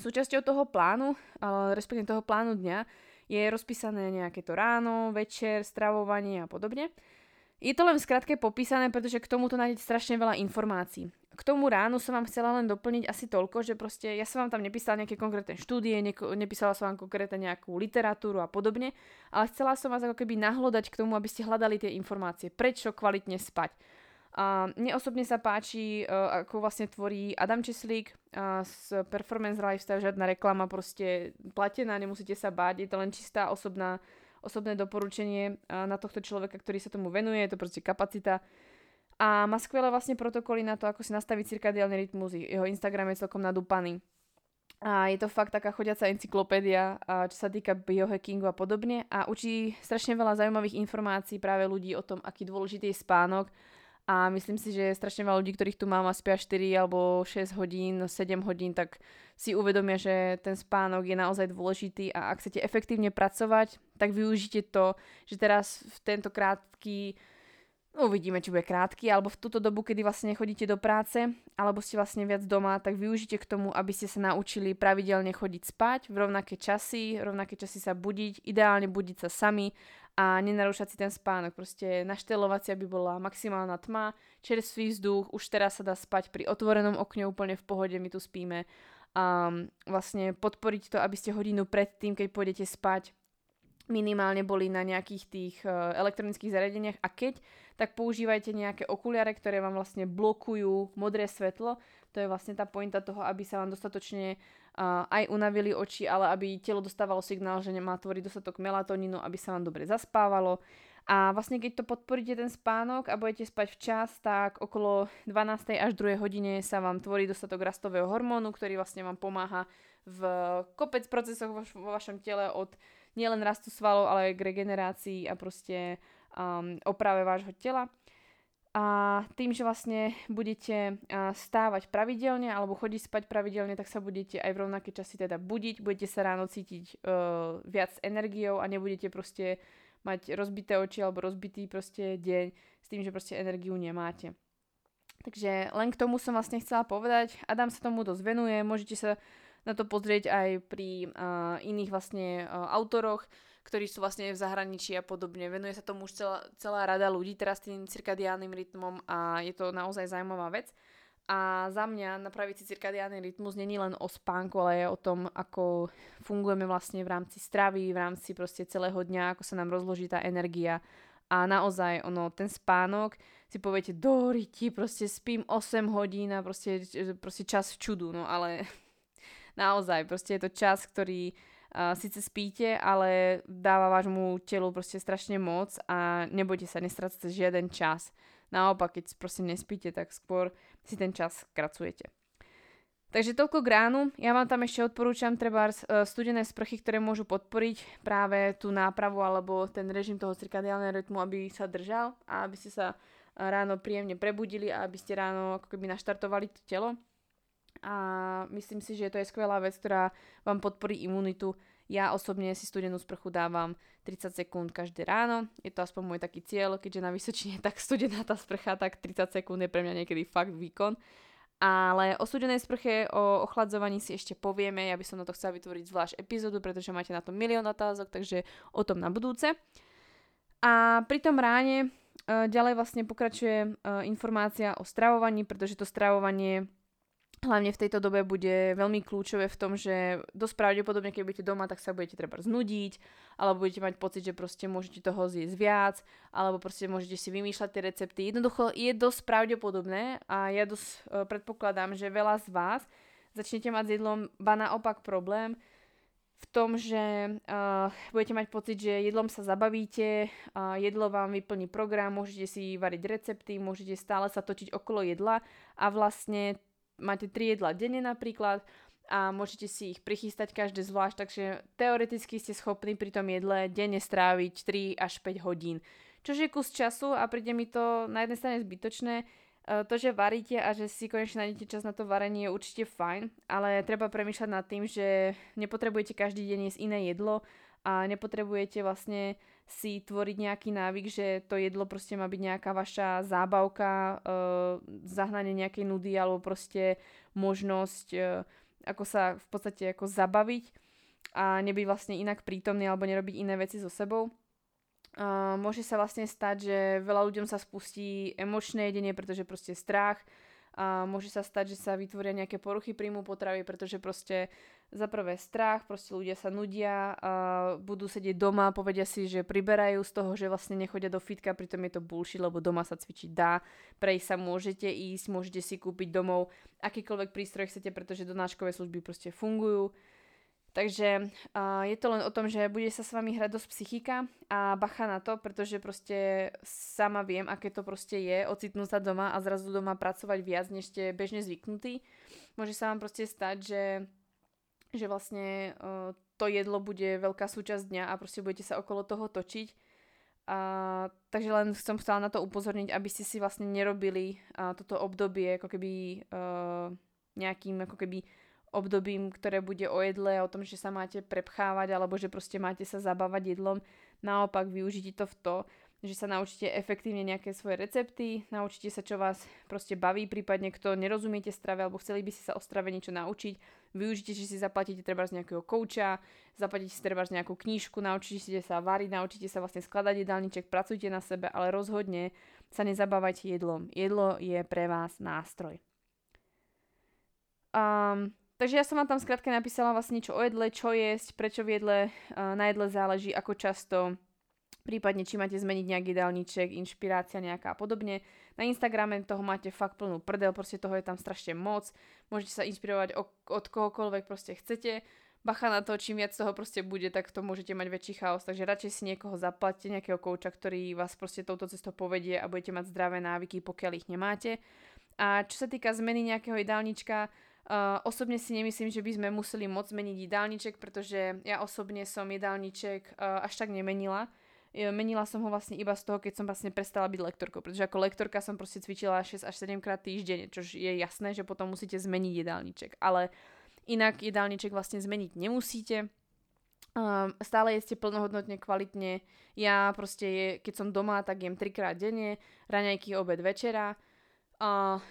súčasťou toho plánu, uh, respektíve toho plánu dňa, je rozpísané nejaké to ráno, večer, stravovanie a podobne. Je to len v skratke popísané, pretože k tomuto nájdete strašne veľa informácií. K tomu ránu som vám chcela len doplniť asi toľko, že proste ja som vám tam nepísala nejaké konkrétne štúdie, neko, nepísala som vám konkrétne nejakú literatúru a podobne, ale chcela som vás ako keby nahlodať k tomu, aby ste hľadali tie informácie, prečo kvalitne spať. A mne osobne sa páči, uh, ako vlastne tvorí Adam Česlík uh, z Performance Lifestyle, žiadna reklama proste platená, nemusíte sa báť, je to len čistá osobná osobné doporučenie na tohto človeka, ktorý sa tomu venuje, je to proste kapacita. A má skvelé vlastne protokoly na to, ako si nastaviť cirkadiálny rytmus. Jeho Instagram je celkom nadúpaný. A je to fakt taká chodiaca encyklopédia, čo sa týka biohackingu a podobne. A učí strašne veľa zaujímavých informácií práve ľudí o tom, aký dôležitý je spánok, a myslím si, že strašne veľa ľudí, ktorých tu mám a spia 4 alebo 6 hodín, 7 hodín, tak si uvedomia, že ten spánok je naozaj dôležitý a ak chcete efektívne pracovať, tak využite to, že teraz v tento krátky uvidíme, či bude krátky, alebo v túto dobu, kedy vlastne nechodíte do práce, alebo ste vlastne viac doma, tak využite k tomu, aby ste sa naučili pravidelne chodiť spať v rovnaké časy, rovnaké časy sa budiť, ideálne budiť sa sami a nenarúšať si ten spánok. Proste naštelovať si, aby bola maximálna tma, čerstvý vzduch, už teraz sa dá spať pri otvorenom okne úplne v pohode, my tu spíme. A vlastne podporiť to, aby ste hodinu pred tým, keď pôjdete spať, minimálne boli na nejakých tých uh, elektronických zariadeniach a keď, tak používajte nejaké okuliare, ktoré vám vlastne blokujú modré svetlo. To je vlastne tá pointa toho, aby sa vám dostatočne uh, aj unavili oči, ale aby telo dostávalo signál, že nemá tvoriť dostatok melatonínu, aby sa vám dobre zaspávalo. A vlastne keď to podporíte ten spánok a budete spať včas, tak okolo 12. až 2. hodine sa vám tvorí dostatok rastového hormónu, ktorý vlastne vám pomáha v kopec procesoch vo vašom tele od nielen rastu svalov, ale aj k regenerácii a proste um, oprave vášho tela. A tým, že vlastne budete stávať pravidelne alebo chodiť spať pravidelne, tak sa budete aj v rovnaké časy teda budiť, budete sa ráno cítiť uh, viac energiou a nebudete proste mať rozbité oči alebo rozbitý proste deň s tým, že proste energiu nemáte. Takže len k tomu som vlastne chcela povedať. Adam sa tomu dosť venuje, môžete sa na to pozrieť aj pri uh, iných vlastne uh, autoroch, ktorí sú vlastne v zahraničí a podobne. Venuje sa tomu už celá, celá rada ľudí teraz tým cirkadiálnym rytmom a je to naozaj zaujímavá vec. A za mňa napraviť si cirkadiálny rytmus není len o spánku, ale je o tom, ako fungujeme vlastne v rámci stravy, v rámci proste celého dňa, ako sa nám rozloží tá energia. A naozaj, ono, ten spánok, si poviete, do ryti, proste spím 8 hodín a proste, proste čas v čudu, no ale naozaj, proste je to čas, ktorý uh, síce spíte, ale dáva vášmu telu proste strašne moc a nebojte sa, nestrácate žiaden čas. Naopak, keď proste nespíte, tak skôr si ten čas skracujete. Takže toľko k ránu. Ja vám tam ešte odporúčam treba studené sprchy, ktoré môžu podporiť práve tú nápravu alebo ten režim toho cirkadiálneho rytmu, aby sa držal a aby ste sa ráno príjemne prebudili a aby ste ráno ako keby naštartovali to telo a myslím si, že to je skvelá vec, ktorá vám podporí imunitu. Ja osobne si studenú sprchu dávam 30 sekúnd každé ráno. Je to aspoň môj taký cieľ, keďže na Vysočine tak studená tá sprcha, tak 30 sekúnd je pre mňa niekedy fakt výkon. Ale o studenej sprche, o ochladzovaní si ešte povieme. Ja by som na to chcela vytvoriť zvlášť epizódu, pretože máte na to milión otázok, takže o tom na budúce. A pri tom ráne e, ďalej vlastne pokračuje e, informácia o stravovaní, pretože to stravovanie hlavne v tejto dobe bude veľmi kľúčové v tom, že dosť pravdepodobne, keď budete doma, tak sa budete treba znudiť, alebo budete mať pocit, že proste môžete toho zjesť viac, alebo proste môžete si vymýšľať tie recepty. Jednoducho je dosť pravdepodobné a ja dosť uh, predpokladám, že veľa z vás začnete mať s jedlom ba naopak problém, v tom, že uh, budete mať pocit, že jedlom sa zabavíte, uh, jedlo vám vyplní program, môžete si variť recepty, môžete stále sa točiť okolo jedla a vlastne máte tri jedla denne napríklad a môžete si ich prichystať každé zvlášť, takže teoreticky ste schopní pri tom jedle denne stráviť 3 až 5 hodín. Čož je kus času a príde mi to na jednej strane zbytočné, Eh, to, že varíte a že si konečne nájdete čas na to varenie je určite fajn, ale treba premýšľať nad tým, že nepotrebujete každý deň jesť iné jedlo a nepotrebujete vlastne si tvoriť nejaký návyk, že to jedlo proste má byť nejaká vaša zábavka, uh, zahnanie nejakej nudy alebo proste možnosť uh, ako sa v podstate ako zabaviť a nebyť vlastne inak prítomný alebo nerobiť iné veci so sebou. Uh, môže sa vlastne stať, že veľa ľuďom sa spustí emočné jedenie, pretože proste strach. A môže sa stať, že sa vytvoria nejaké poruchy príjmu potravy, pretože proste za prvé strach, proste ľudia sa nudia, a budú sedieť doma, povedia si, že priberajú z toho, že vlastne nechodia do fitka, pritom je to bullshit, lebo doma sa cvičiť dá, prejsť sa môžete ísť, môžete si kúpiť domov akýkoľvek prístroj chcete, pretože donáškové služby proste fungujú. Takže uh, je to len o tom, že bude sa s vami hrať dosť psychika a bacha na to, pretože proste sama viem, aké to proste je ocitnúť sa doma a zrazu doma pracovať viac, než ste bežne zvyknutí. Môže sa vám proste stať, že, že vlastne uh, to jedlo bude veľká súčasť dňa a proste budete sa okolo toho točiť. Uh, takže len som chcela na to upozorniť, aby ste si vlastne nerobili uh, toto obdobie ako keby uh, nejakým ako keby obdobím, ktoré bude o jedle, o tom, že sa máte prepchávať alebo že proste máte sa zabávať jedlom. Naopak využite to v to, že sa naučíte efektívne nejaké svoje recepty, naučíte sa, čo vás proste baví, prípadne kto nerozumiete strave alebo chceli by si sa o strave niečo naučiť, využite, že si zaplatíte treba z nejakého kouča, zaplatíte si treba z nejakú knížku, naučíte sa variť, naučíte sa vlastne skladať jedálniček, pracujte na sebe, ale rozhodne sa nezabávajte jedlom. Jedlo je pre vás nástroj. Um, Takže ja som vám tam skrátka napísala vlastne niečo o jedle, čo jesť, prečo v jedle, uh, na jedle záleží, ako často, prípadne či máte zmeniť nejaký jedálniček, inšpirácia nejaká a podobne. Na Instagrame toho máte fakt plnú prdel, proste toho je tam strašne moc. Môžete sa inšpirovať od kohokoľvek proste chcete. Bacha na to, čím viac toho proste bude, tak to môžete mať väčší chaos. Takže radšej si niekoho zaplatte, nejakého kouča, ktorý vás proste touto cestou povedie a budete mať zdravé návyky, pokiaľ ich nemáte. A čo sa týka zmeny nejakého jedálnička, Uh, osobne si nemyslím, že by sme museli moc zmeniť jedálniček, pretože ja osobne som jedálniček uh, až tak nemenila. Menila som ho vlastne iba z toho, keď som vlastne prestala byť lektorkou, pretože ako lektorka som proste cvičila 6 až 7 krát týždenne, čo je jasné, že potom musíte zmeniť jedálniček. Ale inak jedálniček vlastne zmeniť nemusíte. Um, stále jeste plnohodnotne, kvalitne. Ja proste, je, keď som doma, tak jem trikrát denne, raňajky, obed, večera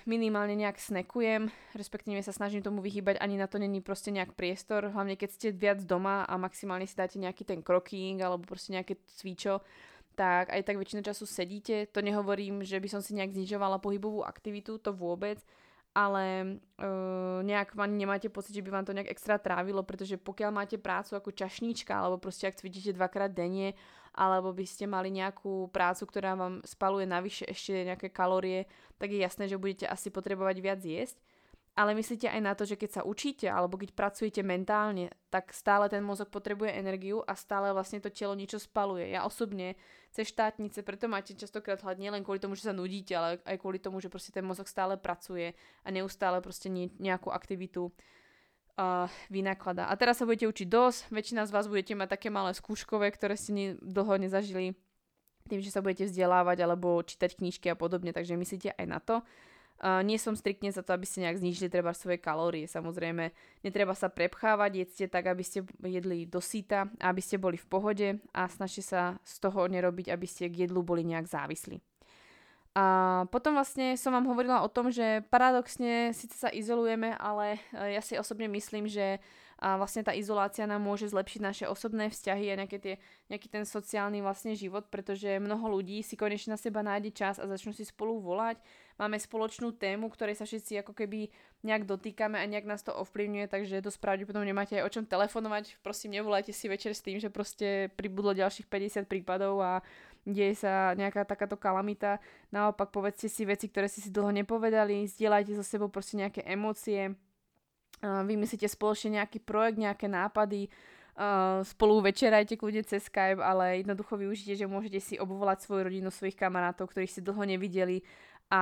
minimálne nejak snekujem, respektíve sa snažím tomu vyhýbať, ani na to není proste nejak priestor, hlavne keď ste viac doma a maximálne si dáte nejaký ten kroking alebo proste nejaké cvičo, tak aj tak väčšinu času sedíte. To nehovorím, že by som si nejak znižovala pohybovú aktivitu, to vôbec, ale uh, nejak ani nemáte pocit, že by vám to nejak extra trávilo, pretože pokiaľ máte prácu ako čašníčka alebo proste ak cvičíte dvakrát denne, alebo by ste mali nejakú prácu, ktorá vám spaluje navyše ešte nejaké kalórie, tak je jasné, že budete asi potrebovať viac jesť. Ale myslíte aj na to, že keď sa učíte alebo keď pracujete mentálne, tak stále ten mozog potrebuje energiu a stále vlastne to telo niečo spaluje. Ja osobne cez štátnice, preto máte častokrát hlad nielen kvôli tomu, že sa nudíte, ale aj kvôli tomu, že proste ten mozog stále pracuje a neustále proste nejakú aktivitu vynakladá. A teraz sa budete učiť dosť, väčšina z vás budete mať také malé skúškové, ktoré ste ne, dlho nezažili tým, že sa budete vzdelávať alebo čítať knížky a podobne, takže myslíte aj na to. Uh, nie som striktne za to, aby ste nejak znížili treba svoje kalórie. Samozrejme, netreba sa prepchávať, jedzte tak, aby ste jedli do síta, aby ste boli v pohode a snažte sa z toho nerobiť, aby ste k jedlu boli nejak závislí. A potom vlastne som vám hovorila o tom, že paradoxne síce sa izolujeme, ale e, ja si osobne myslím, že vlastne tá izolácia nám môže zlepšiť naše osobné vzťahy a nejaké tie, nejaký ten sociálny vlastne život, pretože mnoho ľudí si konečne na seba nájde čas a začnú si spolu volať. Máme spoločnú tému, ktorej sa všetci ako keby nejak dotýkame a nejak nás to ovplyvňuje, takže dosť pravdepodobne nemáte aj o čom telefonovať. Prosím, nevolajte si večer s tým, že proste pribudlo ďalších 50 prípadov a deje sa nejaká takáto kalamita. Naopak povedzte si veci, ktoré ste si dlho nepovedali, zdieľajte so sebou proste nejaké emócie, vymyslíte spoločne nejaký projekt, nejaké nápady, spolu večerajte kľudne cez Skype, ale jednoducho využite, že môžete si obvolať svoju rodinu, svojich kamarátov, ktorých ste dlho nevideli a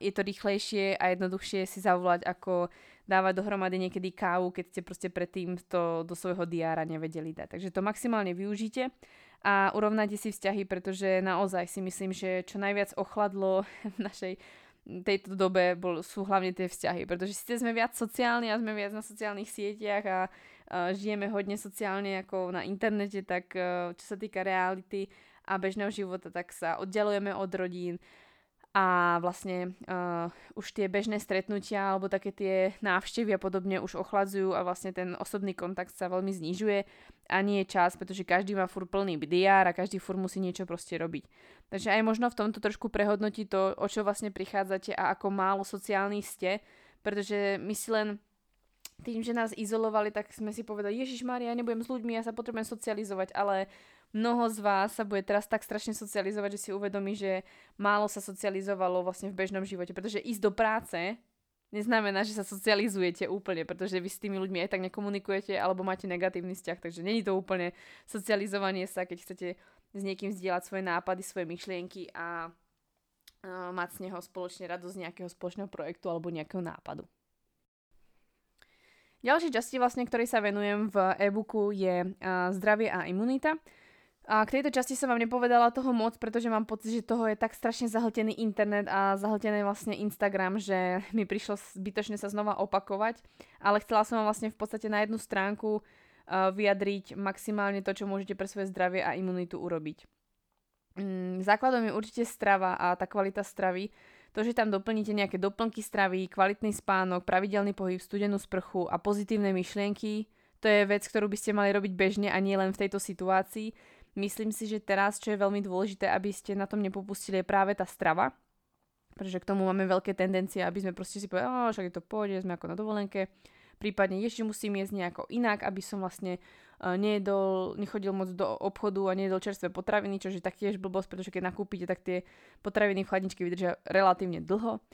je to rýchlejšie a jednoduchšie si zavolať, ako dávať dohromady niekedy kávu, keď ste proste predtým to do svojho diára nevedeli dať. Takže to maximálne využite a urovnajte si vzťahy, pretože naozaj si myslím, že čo najviac ochladlo v našej tejto dobe bol, sú hlavne tie vzťahy, pretože síce sme viac sociálni a sme viac na sociálnych sieťach a uh, žijeme hodne sociálne ako na internete, tak uh, čo sa týka reality a bežného života, tak sa oddelujeme od rodín a vlastne uh, už tie bežné stretnutia alebo také tie návštevy a podobne už ochladzujú a vlastne ten osobný kontakt sa veľmi znižuje a nie je čas, pretože každý má fur plný diár a každý fur musí niečo proste robiť. Takže aj možno v tomto trošku prehodnotiť to, o čo vlastne prichádzate a ako málo sociálni ste, pretože my si len tým, že nás izolovali, tak sme si povedali, Ježiš Maria, ja nebudem s ľuďmi, ja sa potrebujem socializovať, ale mnoho z vás sa bude teraz tak strašne socializovať, že si uvedomí, že málo sa socializovalo vlastne v bežnom živote, pretože ísť do práce neznamená, že sa socializujete úplne, pretože vy s tými ľuďmi aj tak nekomunikujete alebo máte negatívny vzťah, takže není to úplne socializovanie sa, keď chcete s niekým zdieľať svoje nápady, svoje myšlienky a mať z neho spoločne radosť nejakého spoločného projektu alebo nejakého nápadu. Ďalšie časti, vlastne, ktorej sa venujem v e-booku, je zdravie a imunita. A k tejto časti som vám nepovedala toho moc, pretože mám pocit, že toho je tak strašne zahltený internet a zahltený vlastne Instagram, že mi prišlo zbytočne sa znova opakovať. Ale chcela som vám vlastne v podstate na jednu stránku uh, vyjadriť maximálne to, čo môžete pre svoje zdravie a imunitu urobiť. Mm, základom je určite strava a tá kvalita stravy. To, že tam doplníte nejaké doplnky stravy, kvalitný spánok, pravidelný pohyb, studenú sprchu a pozitívne myšlienky, to je vec, ktorú by ste mali robiť bežne a nie len v tejto situácii Myslím si, že teraz, čo je veľmi dôležité, aby ste na tom nepopustili, je práve tá strava. Pretože k tomu máme veľké tendencie, aby sme proste si povedali, však je to pôjde, sme ako na dovolenke. Prípadne ešte musím jesť nejako inak, aby som vlastne uh, nejedol, nechodil moc do obchodu a nejedol čerstvé potraviny, čo je taktiež blbosť, pretože keď nakúpite, tak tie potraviny v chladničke vydržia relatívne dlho.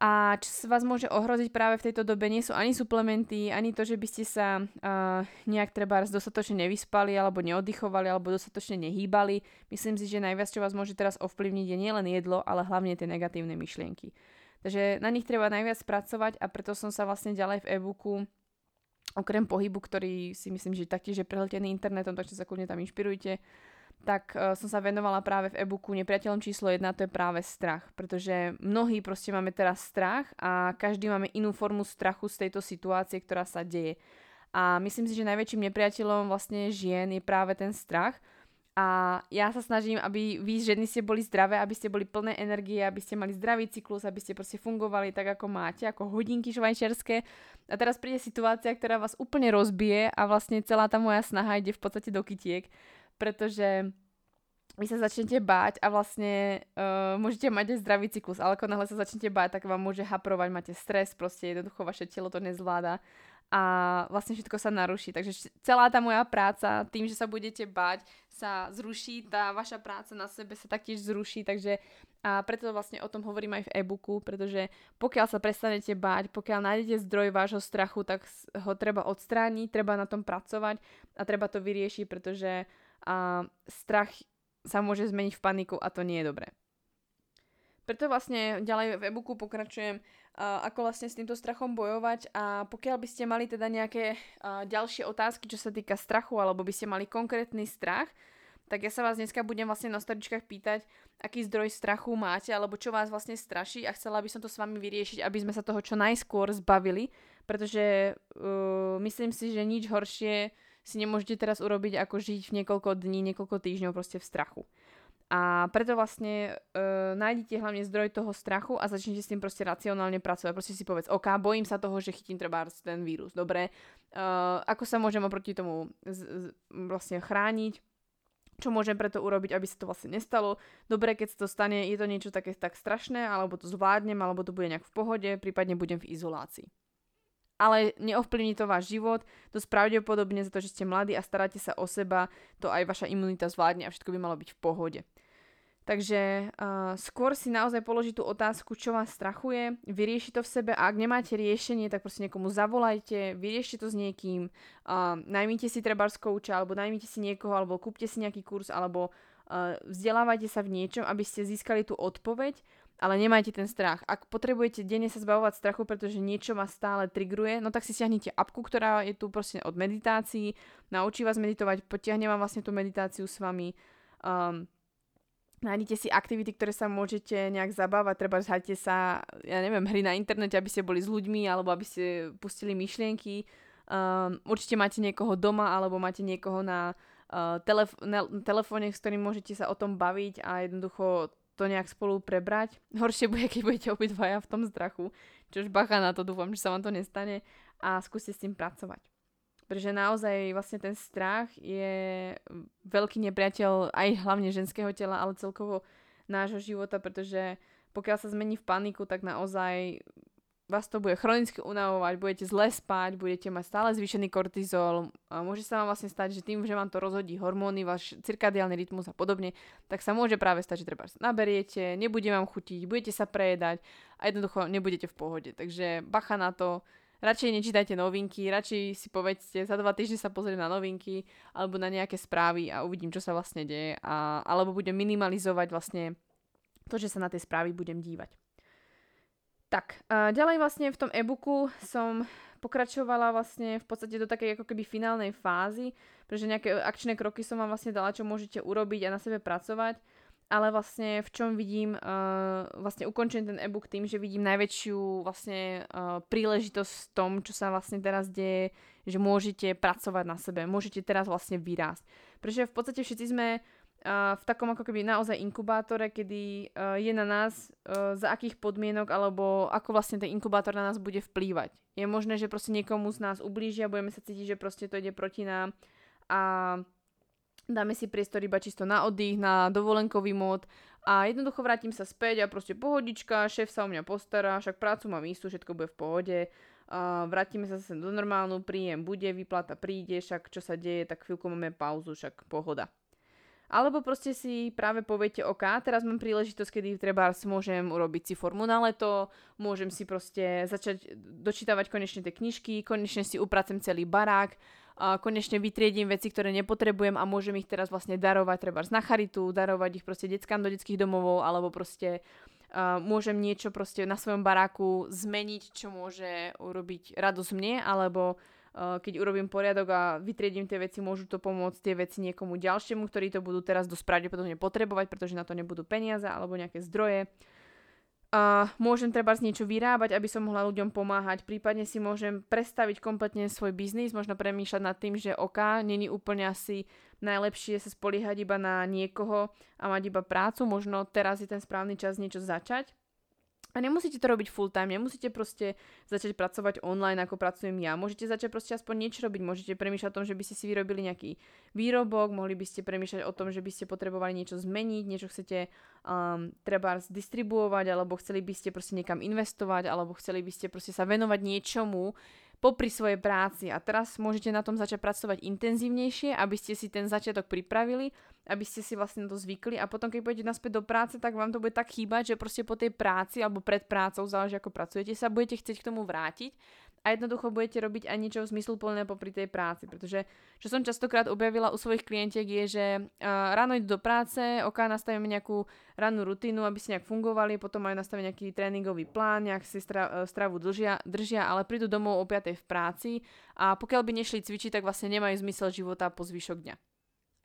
A čo vás môže ohroziť práve v tejto dobe nie sú ani suplementy, ani to, že by ste sa uh, nejak treba dostatočne nevyspali alebo neoddychovali alebo dostatočne nehýbali. Myslím si, že najviac, čo vás môže teraz ovplyvniť je nielen jedlo, ale hlavne tie negatívne myšlienky. Takže na nich treba najviac pracovať a preto som sa vlastne ďalej v e-booku okrem pohybu, ktorý si myslím, že taktiež je prehltený internetom, takže sa kľudne tam inšpirujte, tak uh, som sa venovala práve v e-booku nepriateľom číslo 1, to je práve strach. Pretože mnohí proste máme teraz strach a každý máme inú formu strachu z tejto situácie, ktorá sa deje. A myslím si, že najväčším nepriateľom vlastne žien je práve ten strach. A ja sa snažím, aby vy ženy ste boli zdravé, aby ste boli plné energie, aby ste mali zdravý cyklus, aby ste proste fungovali tak, ako máte, ako hodinky švajčiarske. A teraz príde situácia, ktorá vás úplne rozbije a vlastne celá tá moja snaha ide v podstate do kytiek pretože vy sa začnete báť a vlastne uh, môžete mať aj zdravý cyklus, ale ako náhle sa začnete báť, tak vám môže haprovať, máte stres, proste jednoducho vaše telo to nezvláda a vlastne všetko sa naruší. Takže celá tá moja práca, tým, že sa budete báť, sa zruší, tá vaša práca na sebe sa taktiež zruší, takže a preto vlastne o tom hovorím aj v e-booku, pretože pokiaľ sa prestanete báť, pokiaľ nájdete zdroj vášho strachu, tak ho treba odstrániť, treba na tom pracovať a treba to vyriešiť, pretože a strach sa môže zmeniť v paniku a to nie je dobré. Preto vlastne ďalej v e-booku pokračujem, ako vlastne s týmto strachom bojovať a pokiaľ by ste mali teda nejaké ďalšie otázky, čo sa týka strachu, alebo by ste mali konkrétny strach, tak ja sa vás dneska budem vlastne na storičkách pýtať, aký zdroj strachu máte, alebo čo vás vlastne straší a chcela by som to s vami vyriešiť, aby sme sa toho čo najskôr zbavili, pretože uh, myslím si, že nič horšie si nemôžete teraz urobiť, ako žiť v niekoľko dní, niekoľko týždňov proste v strachu. A preto vlastne uh, nájdete hlavne zdroj toho strachu a začnete s tým proste racionálne pracovať. Proste si povedz, OK, bojím sa toho, že chytím treba ten vírus. Dobre, uh, ako sa môžem oproti tomu z, z, vlastne chrániť? Čo môžem preto urobiť, aby sa to vlastne nestalo? Dobre, keď sa to stane, je to niečo také tak strašné, alebo to zvládnem, alebo to bude nejak v pohode, prípadne budem v izolácii ale neovplyvní to váš život, dosť pravdepodobne za to, že ste mladí a staráte sa o seba, to aj vaša imunita zvládne a všetko by malo byť v pohode. Takže uh, skôr si naozaj položiť tú otázku, čo vás strachuje, vyrieši to v sebe a ak nemáte riešenie, tak proste niekomu zavolajte, vyriešte to s niekým, uh, najmite si trebárs kouča, alebo najmite si niekoho, alebo kúpte si nejaký kurz, alebo uh, vzdelávajte sa v niečom, aby ste získali tú odpoveď ale nemajte ten strach. Ak potrebujete denne sa zbavovať strachu, pretože niečo vás stále trigruje, no tak si stiahnite apku, ktorá je tu proste od meditácií, naučí vás meditovať, potiahne vám vlastne tú meditáciu s vami. Um, nájdete si aktivity, ktoré sa môžete nejak zabávať, treba zhajte sa, ja neviem, hry na internete, aby ste boli s ľuďmi, alebo aby ste pustili myšlienky. Um, určite máte niekoho doma, alebo máte niekoho na, uh, telef- na telefóne, s ktorým môžete sa o tom baviť a jednoducho to nejak spolu prebrať. Horšie bude, keď budete obidvaja v tom strachu. Čož bacha na to, dúfam, že sa vám to nestane a skúste s tým pracovať. Pretože naozaj vlastne ten strach je veľký nepriateľ aj hlavne ženského tela, ale celkovo nášho života, pretože pokiaľ sa zmení v paniku, tak naozaj vás to bude chronicky unavovať, budete zle spať, budete mať stále zvýšený kortizol, a môže sa vám vlastne stať, že tým, že vám to rozhodí hormóny, váš cirkadiálny rytmus a podobne, tak sa môže práve stať, že treba naberiete, nebude vám chutiť, budete sa prejedať a jednoducho nebudete v pohode. Takže bacha na to, radšej nečítajte novinky, radšej si povedzte, za dva týždne sa pozriem na novinky alebo na nejaké správy a uvidím, čo sa vlastne deje a, alebo budem minimalizovať vlastne to, že sa na tie správy budem dívať. Tak, a ďalej vlastne v tom e-booku som pokračovala vlastne v podstate do takej ako keby finálnej fázy, pretože nejaké akčné kroky som vám vlastne dala, čo môžete urobiť a na sebe pracovať, ale vlastne v čom vidím, uh, vlastne ukončím ten e-book tým, že vidím najväčšiu vlastne uh, príležitosť v tom, čo sa vlastne teraz deje, že môžete pracovať na sebe, môžete teraz vlastne vyrásť. Pretože v podstate všetci sme uh, v takom ako keby naozaj inkubátore, kedy uh, je na nás uh, za akých podmienok alebo ako vlastne ten inkubátor na nás bude vplývať. Je možné, že proste niekomu z nás ublížia, budeme sa cítiť, že proste to ide proti nám a dáme si priestor iba čisto na oddych, na dovolenkový mód a jednoducho vrátim sa späť a proste pohodička, šéf sa o mňa postará, však prácu mám istú, všetko bude v pohode, uh, vrátime sa zase do normálnu, príjem bude, vyplata príde, však čo sa deje, tak chvíľku máme pauzu, však pohoda. Alebo proste si práve poviete, OK, teraz mám príležitosť, kedy treba môžem urobiť si formu na leto, môžem si proste začať dočítavať konečne tie knižky, konečne si upracem celý barák, a konečne vytriedím veci, ktoré nepotrebujem a môžem ich teraz vlastne darovať treba na charitu, darovať ich proste deckám do detských domovov, alebo proste uh, môžem niečo proste na svojom baráku zmeniť, čo môže urobiť radosť mne, alebo keď urobím poriadok a vytriedím tie veci, môžu to pomôcť tie veci niekomu ďalšiemu, ktorí to budú teraz dosť pravdepodobne potrebovať, pretože na to nebudú peniaze alebo nejaké zdroje. Uh, môžem treba z niečo vyrábať, aby som mohla ľuďom pomáhať, prípadne si môžem prestaviť kompletne svoj biznis, možno premýšľať nad tým, že OK, není úplne asi najlepšie sa spoliehať iba na niekoho a mať iba prácu, možno teraz je ten správny čas niečo začať. A nemusíte to robiť full time, nemusíte proste začať pracovať online, ako pracujem ja. Môžete začať proste aspoň niečo robiť, môžete premýšľať o tom, že by ste si vyrobili nejaký výrobok, mohli by ste premýšľať o tom, že by ste potrebovali niečo zmeniť, niečo chcete um, treba distribuovať, alebo chceli by ste proste niekam investovať, alebo chceli by ste proste sa venovať niečomu, popri svojej práci. A teraz môžete na tom začať pracovať intenzívnejšie, aby ste si ten začiatok pripravili, aby ste si vlastne to zvykli. A potom keď pôjdete naspäť do práce, tak vám to bude tak chýbať, že proste po tej práci alebo pred prácou, záleží ako pracujete, sa budete chcieť k tomu vrátiť a jednoducho budete robiť aj niečo zmysluplné popri tej práci. Pretože, čo som častokrát objavila u svojich klientiek je, že uh, ráno idú do práce, ok, nastavíme nejakú rannú rutinu, aby si nejak fungovali, potom majú nastaviť nejaký tréningový plán, nejak si stra, stravu držia, držia, ale prídu domov o 5 v práci a pokiaľ by nešli cvičiť, tak vlastne nemajú zmysel života po zvyšok dňa.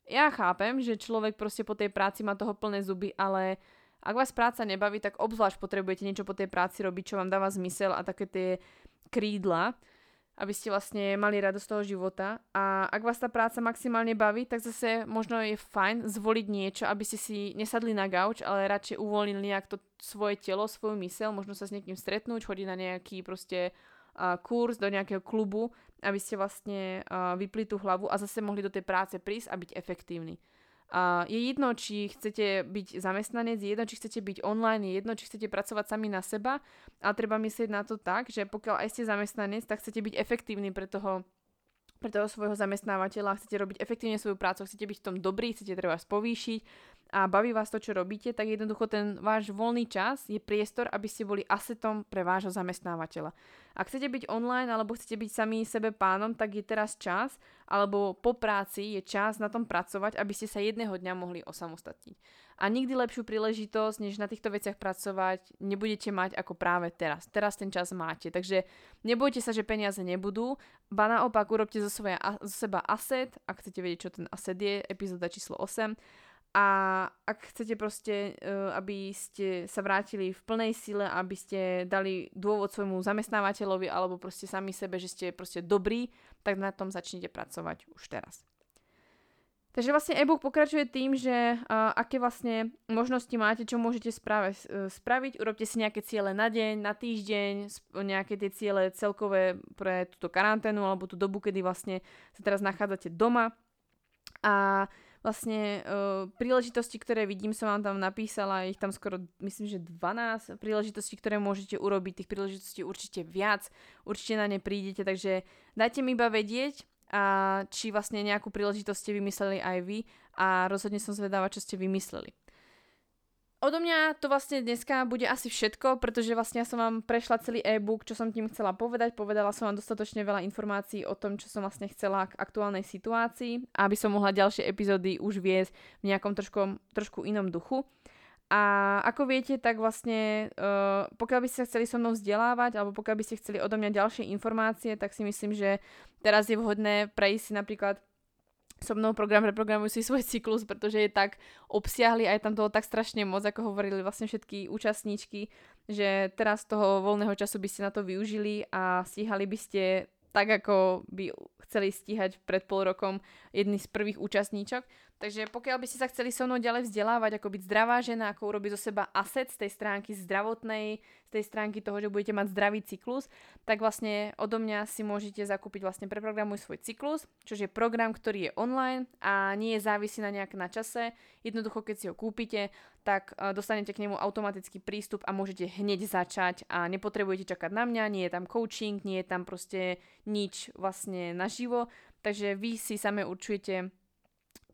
Ja chápem, že človek proste po tej práci má toho plné zuby, ale ak vás práca nebaví, tak obzvlášť potrebujete niečo po tej práci robiť, čo vám dáva zmysel a také tie krídla. aby ste vlastne mali radosť toho života. A ak vás tá práca maximálne baví, tak zase možno je fajn zvoliť niečo, aby ste si nesadli na gauč, ale radšej uvoľnili nejak to svoje telo, svoju mysel, možno sa s niekým stretnúť, chodiť na nejaký proste uh, kurz, do nejakého klubu, aby ste vlastne uh, vypli tú hlavu a zase mohli do tej práce prísť a byť efektívni. Uh, je jedno, či chcete byť zamestnanec, je jedno, či chcete byť online, je jedno, či chcete pracovať sami na seba, ale treba myslieť na to tak, že pokiaľ aj ste zamestnanec, tak chcete byť efektívni pre toho, pre toho svojho zamestnávateľa, chcete robiť efektívne svoju prácu, chcete byť v tom dobrý, chcete treba povýšiť a baví vás to, čo robíte, tak jednoducho ten váš voľný čas je priestor, aby ste boli asetom pre vášho zamestnávateľa. Ak chcete byť online alebo chcete byť sami sebe pánom, tak je teraz čas, alebo po práci je čas na tom pracovať, aby ste sa jedného dňa mohli osamostatniť. A nikdy lepšiu príležitosť, než na týchto veciach pracovať, nebudete mať ako práve teraz. Teraz ten čas máte. Takže nebojte sa, že peniaze nebudú, ba naopak urobte zo, svoja, zo seba asset, ak chcete vedieť, čo ten asset je, epizóda číslo 8, a ak chcete proste, uh, aby ste sa vrátili v plnej sile, aby ste dali dôvod svojmu zamestnávateľovi alebo proste sami sebe, že ste proste dobrí, tak na tom začnite pracovať už teraz. Takže vlastne e-book pokračuje tým, že uh, aké vlastne možnosti máte, čo môžete správe, uh, spraviť. Urobte si nejaké ciele na deň, na týždeň, nejaké tie ciele celkové pre túto karanténu alebo tú dobu, kedy vlastne sa teraz nachádzate doma. A vlastne uh, príležitosti, ktoré vidím, som vám tam napísala, ich tam skoro, myslím, že 12 príležitostí, ktoré môžete urobiť, tých príležitostí určite viac, určite na ne prídete, takže dajte mi iba vedieť, a či vlastne nejakú príležitosť ste vymysleli aj vy. A rozhodne som zvedáva, čo ste vymysleli. Odo mňa to vlastne dneska bude asi všetko, pretože vlastne ja som vám prešla celý e-book, čo som tým chcela povedať. Povedala som vám dostatočne veľa informácií o tom, čo som vlastne chcela k aktuálnej situácii, aby som mohla ďalšie epizódy už viesť v nejakom trošku, trošku inom duchu. A ako viete, tak vlastne uh, pokiaľ by ste chceli so mnou vzdelávať alebo pokiaľ by ste chceli odo mňa ďalšie informácie, tak si myslím, že teraz je vhodné prejsť si napríklad so mnou program Reprogramuj si svoj cyklus, pretože je tak obsiahli a je tam toho tak strašne moc, ako hovorili vlastne všetky účastníčky, že teraz toho voľného času by ste na to využili a stíhali by ste tak, ako by chceli stíhať pred pol rokom jedný z prvých účastníčok. Takže pokiaľ by ste sa chceli so mnou ďalej vzdelávať, ako byť zdravá žena, ako urobiť zo seba asset z tej stránky zdravotnej, z tej stránky toho, že budete mať zdravý cyklus, tak vlastne odo mňa si môžete zakúpiť vlastne preprogramuj svoj cyklus, čo je program, ktorý je online a nie je závisí na nejak na čase. Jednoducho, keď si ho kúpite, tak e, dostanete k nemu automatický prístup a môžete hneď začať a nepotrebujete čakať na mňa, nie je tam coaching, nie je tam proste nič vlastne naživo, takže vy si same určujete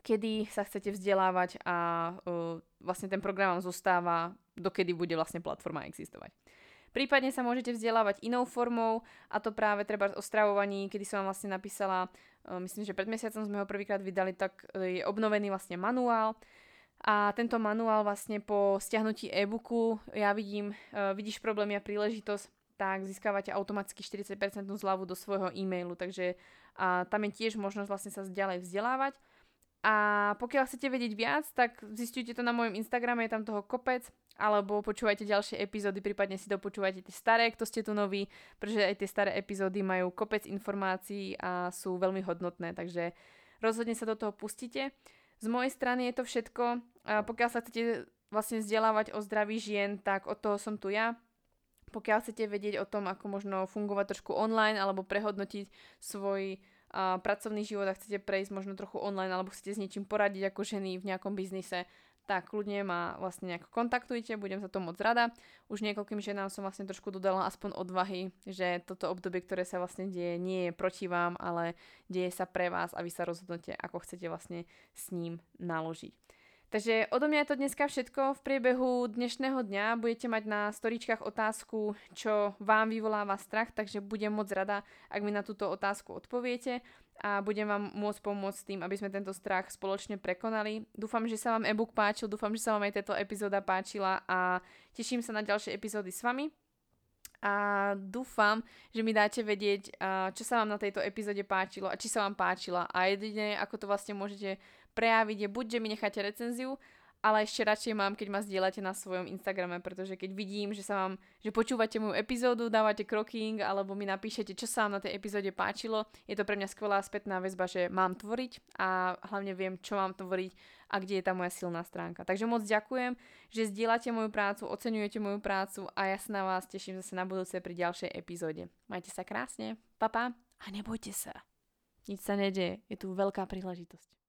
kedy sa chcete vzdelávať a uh, vlastne ten program vám zostáva, dokedy bude vlastne platforma existovať. Prípadne sa môžete vzdelávať inou formou a to práve treba o stravovaní, kedy som vám vlastne napísala, uh, myslím, že pred mesiacom sme ho prvýkrát vydali, tak uh, je obnovený vlastne manuál a tento manuál vlastne po stiahnutí e-booku, ja vidím, uh, vidíš problém a príležitosť, tak získavate automaticky 40% zľavu do svojho e-mailu, takže a tam je tiež možnosť vlastne sa ďalej vzdelávať. A pokiaľ chcete vedieť viac, tak zistujte to na mojom Instagrame, je tam toho kopec, alebo počúvajte ďalšie epizódy, prípadne si dopočúvajte tie staré, kto ste tu noví, pretože aj tie staré epizódy majú kopec informácií a sú veľmi hodnotné, takže rozhodne sa do toho pustite. Z mojej strany je to všetko. A pokiaľ sa chcete vlastne vzdelávať o zdraví žien, tak od toho som tu ja. Pokiaľ chcete vedieť o tom, ako možno fungovať trošku online alebo prehodnotiť svoj pracovný život a chcete prejsť možno trochu online alebo chcete s niečím poradiť ako ženy v nejakom biznise, tak kľudne ma vlastne nejako kontaktujte, budem za to moc rada. Už niekoľkým ženám som vlastne trošku dodala aspoň odvahy, že toto obdobie, ktoré sa vlastne deje, nie je proti vám, ale deje sa pre vás a vy sa rozhodnete, ako chcete vlastne s ním naložiť. Takže odo mňa je to dneska všetko. V priebehu dnešného dňa budete mať na storičkách otázku, čo vám vyvoláva strach, takže budem moc rada, ak mi na túto otázku odpoviete a budem vám môcť pomôcť tým, aby sme tento strach spoločne prekonali. Dúfam, že sa vám e-book páčil, dúfam, že sa vám aj táto epizóda páčila a teším sa na ďalšie epizódy s vami a dúfam, že mi dáte vedieť, čo sa vám na tejto epizóde páčilo a či sa vám páčila a jedine, ako to vlastne môžete prejaviť je buď, že mi necháte recenziu, ale ešte radšej mám, keď ma zdieľate na svojom Instagrame, pretože keď vidím, že sa vám, že počúvate moju epizódu, dávate kroking, alebo mi napíšete, čo sa vám na tej epizóde páčilo, je to pre mňa skvelá spätná väzba, že mám tvoriť a hlavne viem, čo mám tvoriť a kde je tá moja silná stránka. Takže moc ďakujem, že zdieľate moju prácu, oceňujete moju prácu a ja sa na vás teším zase na budúce pri ďalšej epizóde. Majte sa krásne, papa a nebojte sa. Nič sa nedeje, je tu veľká príležitosť.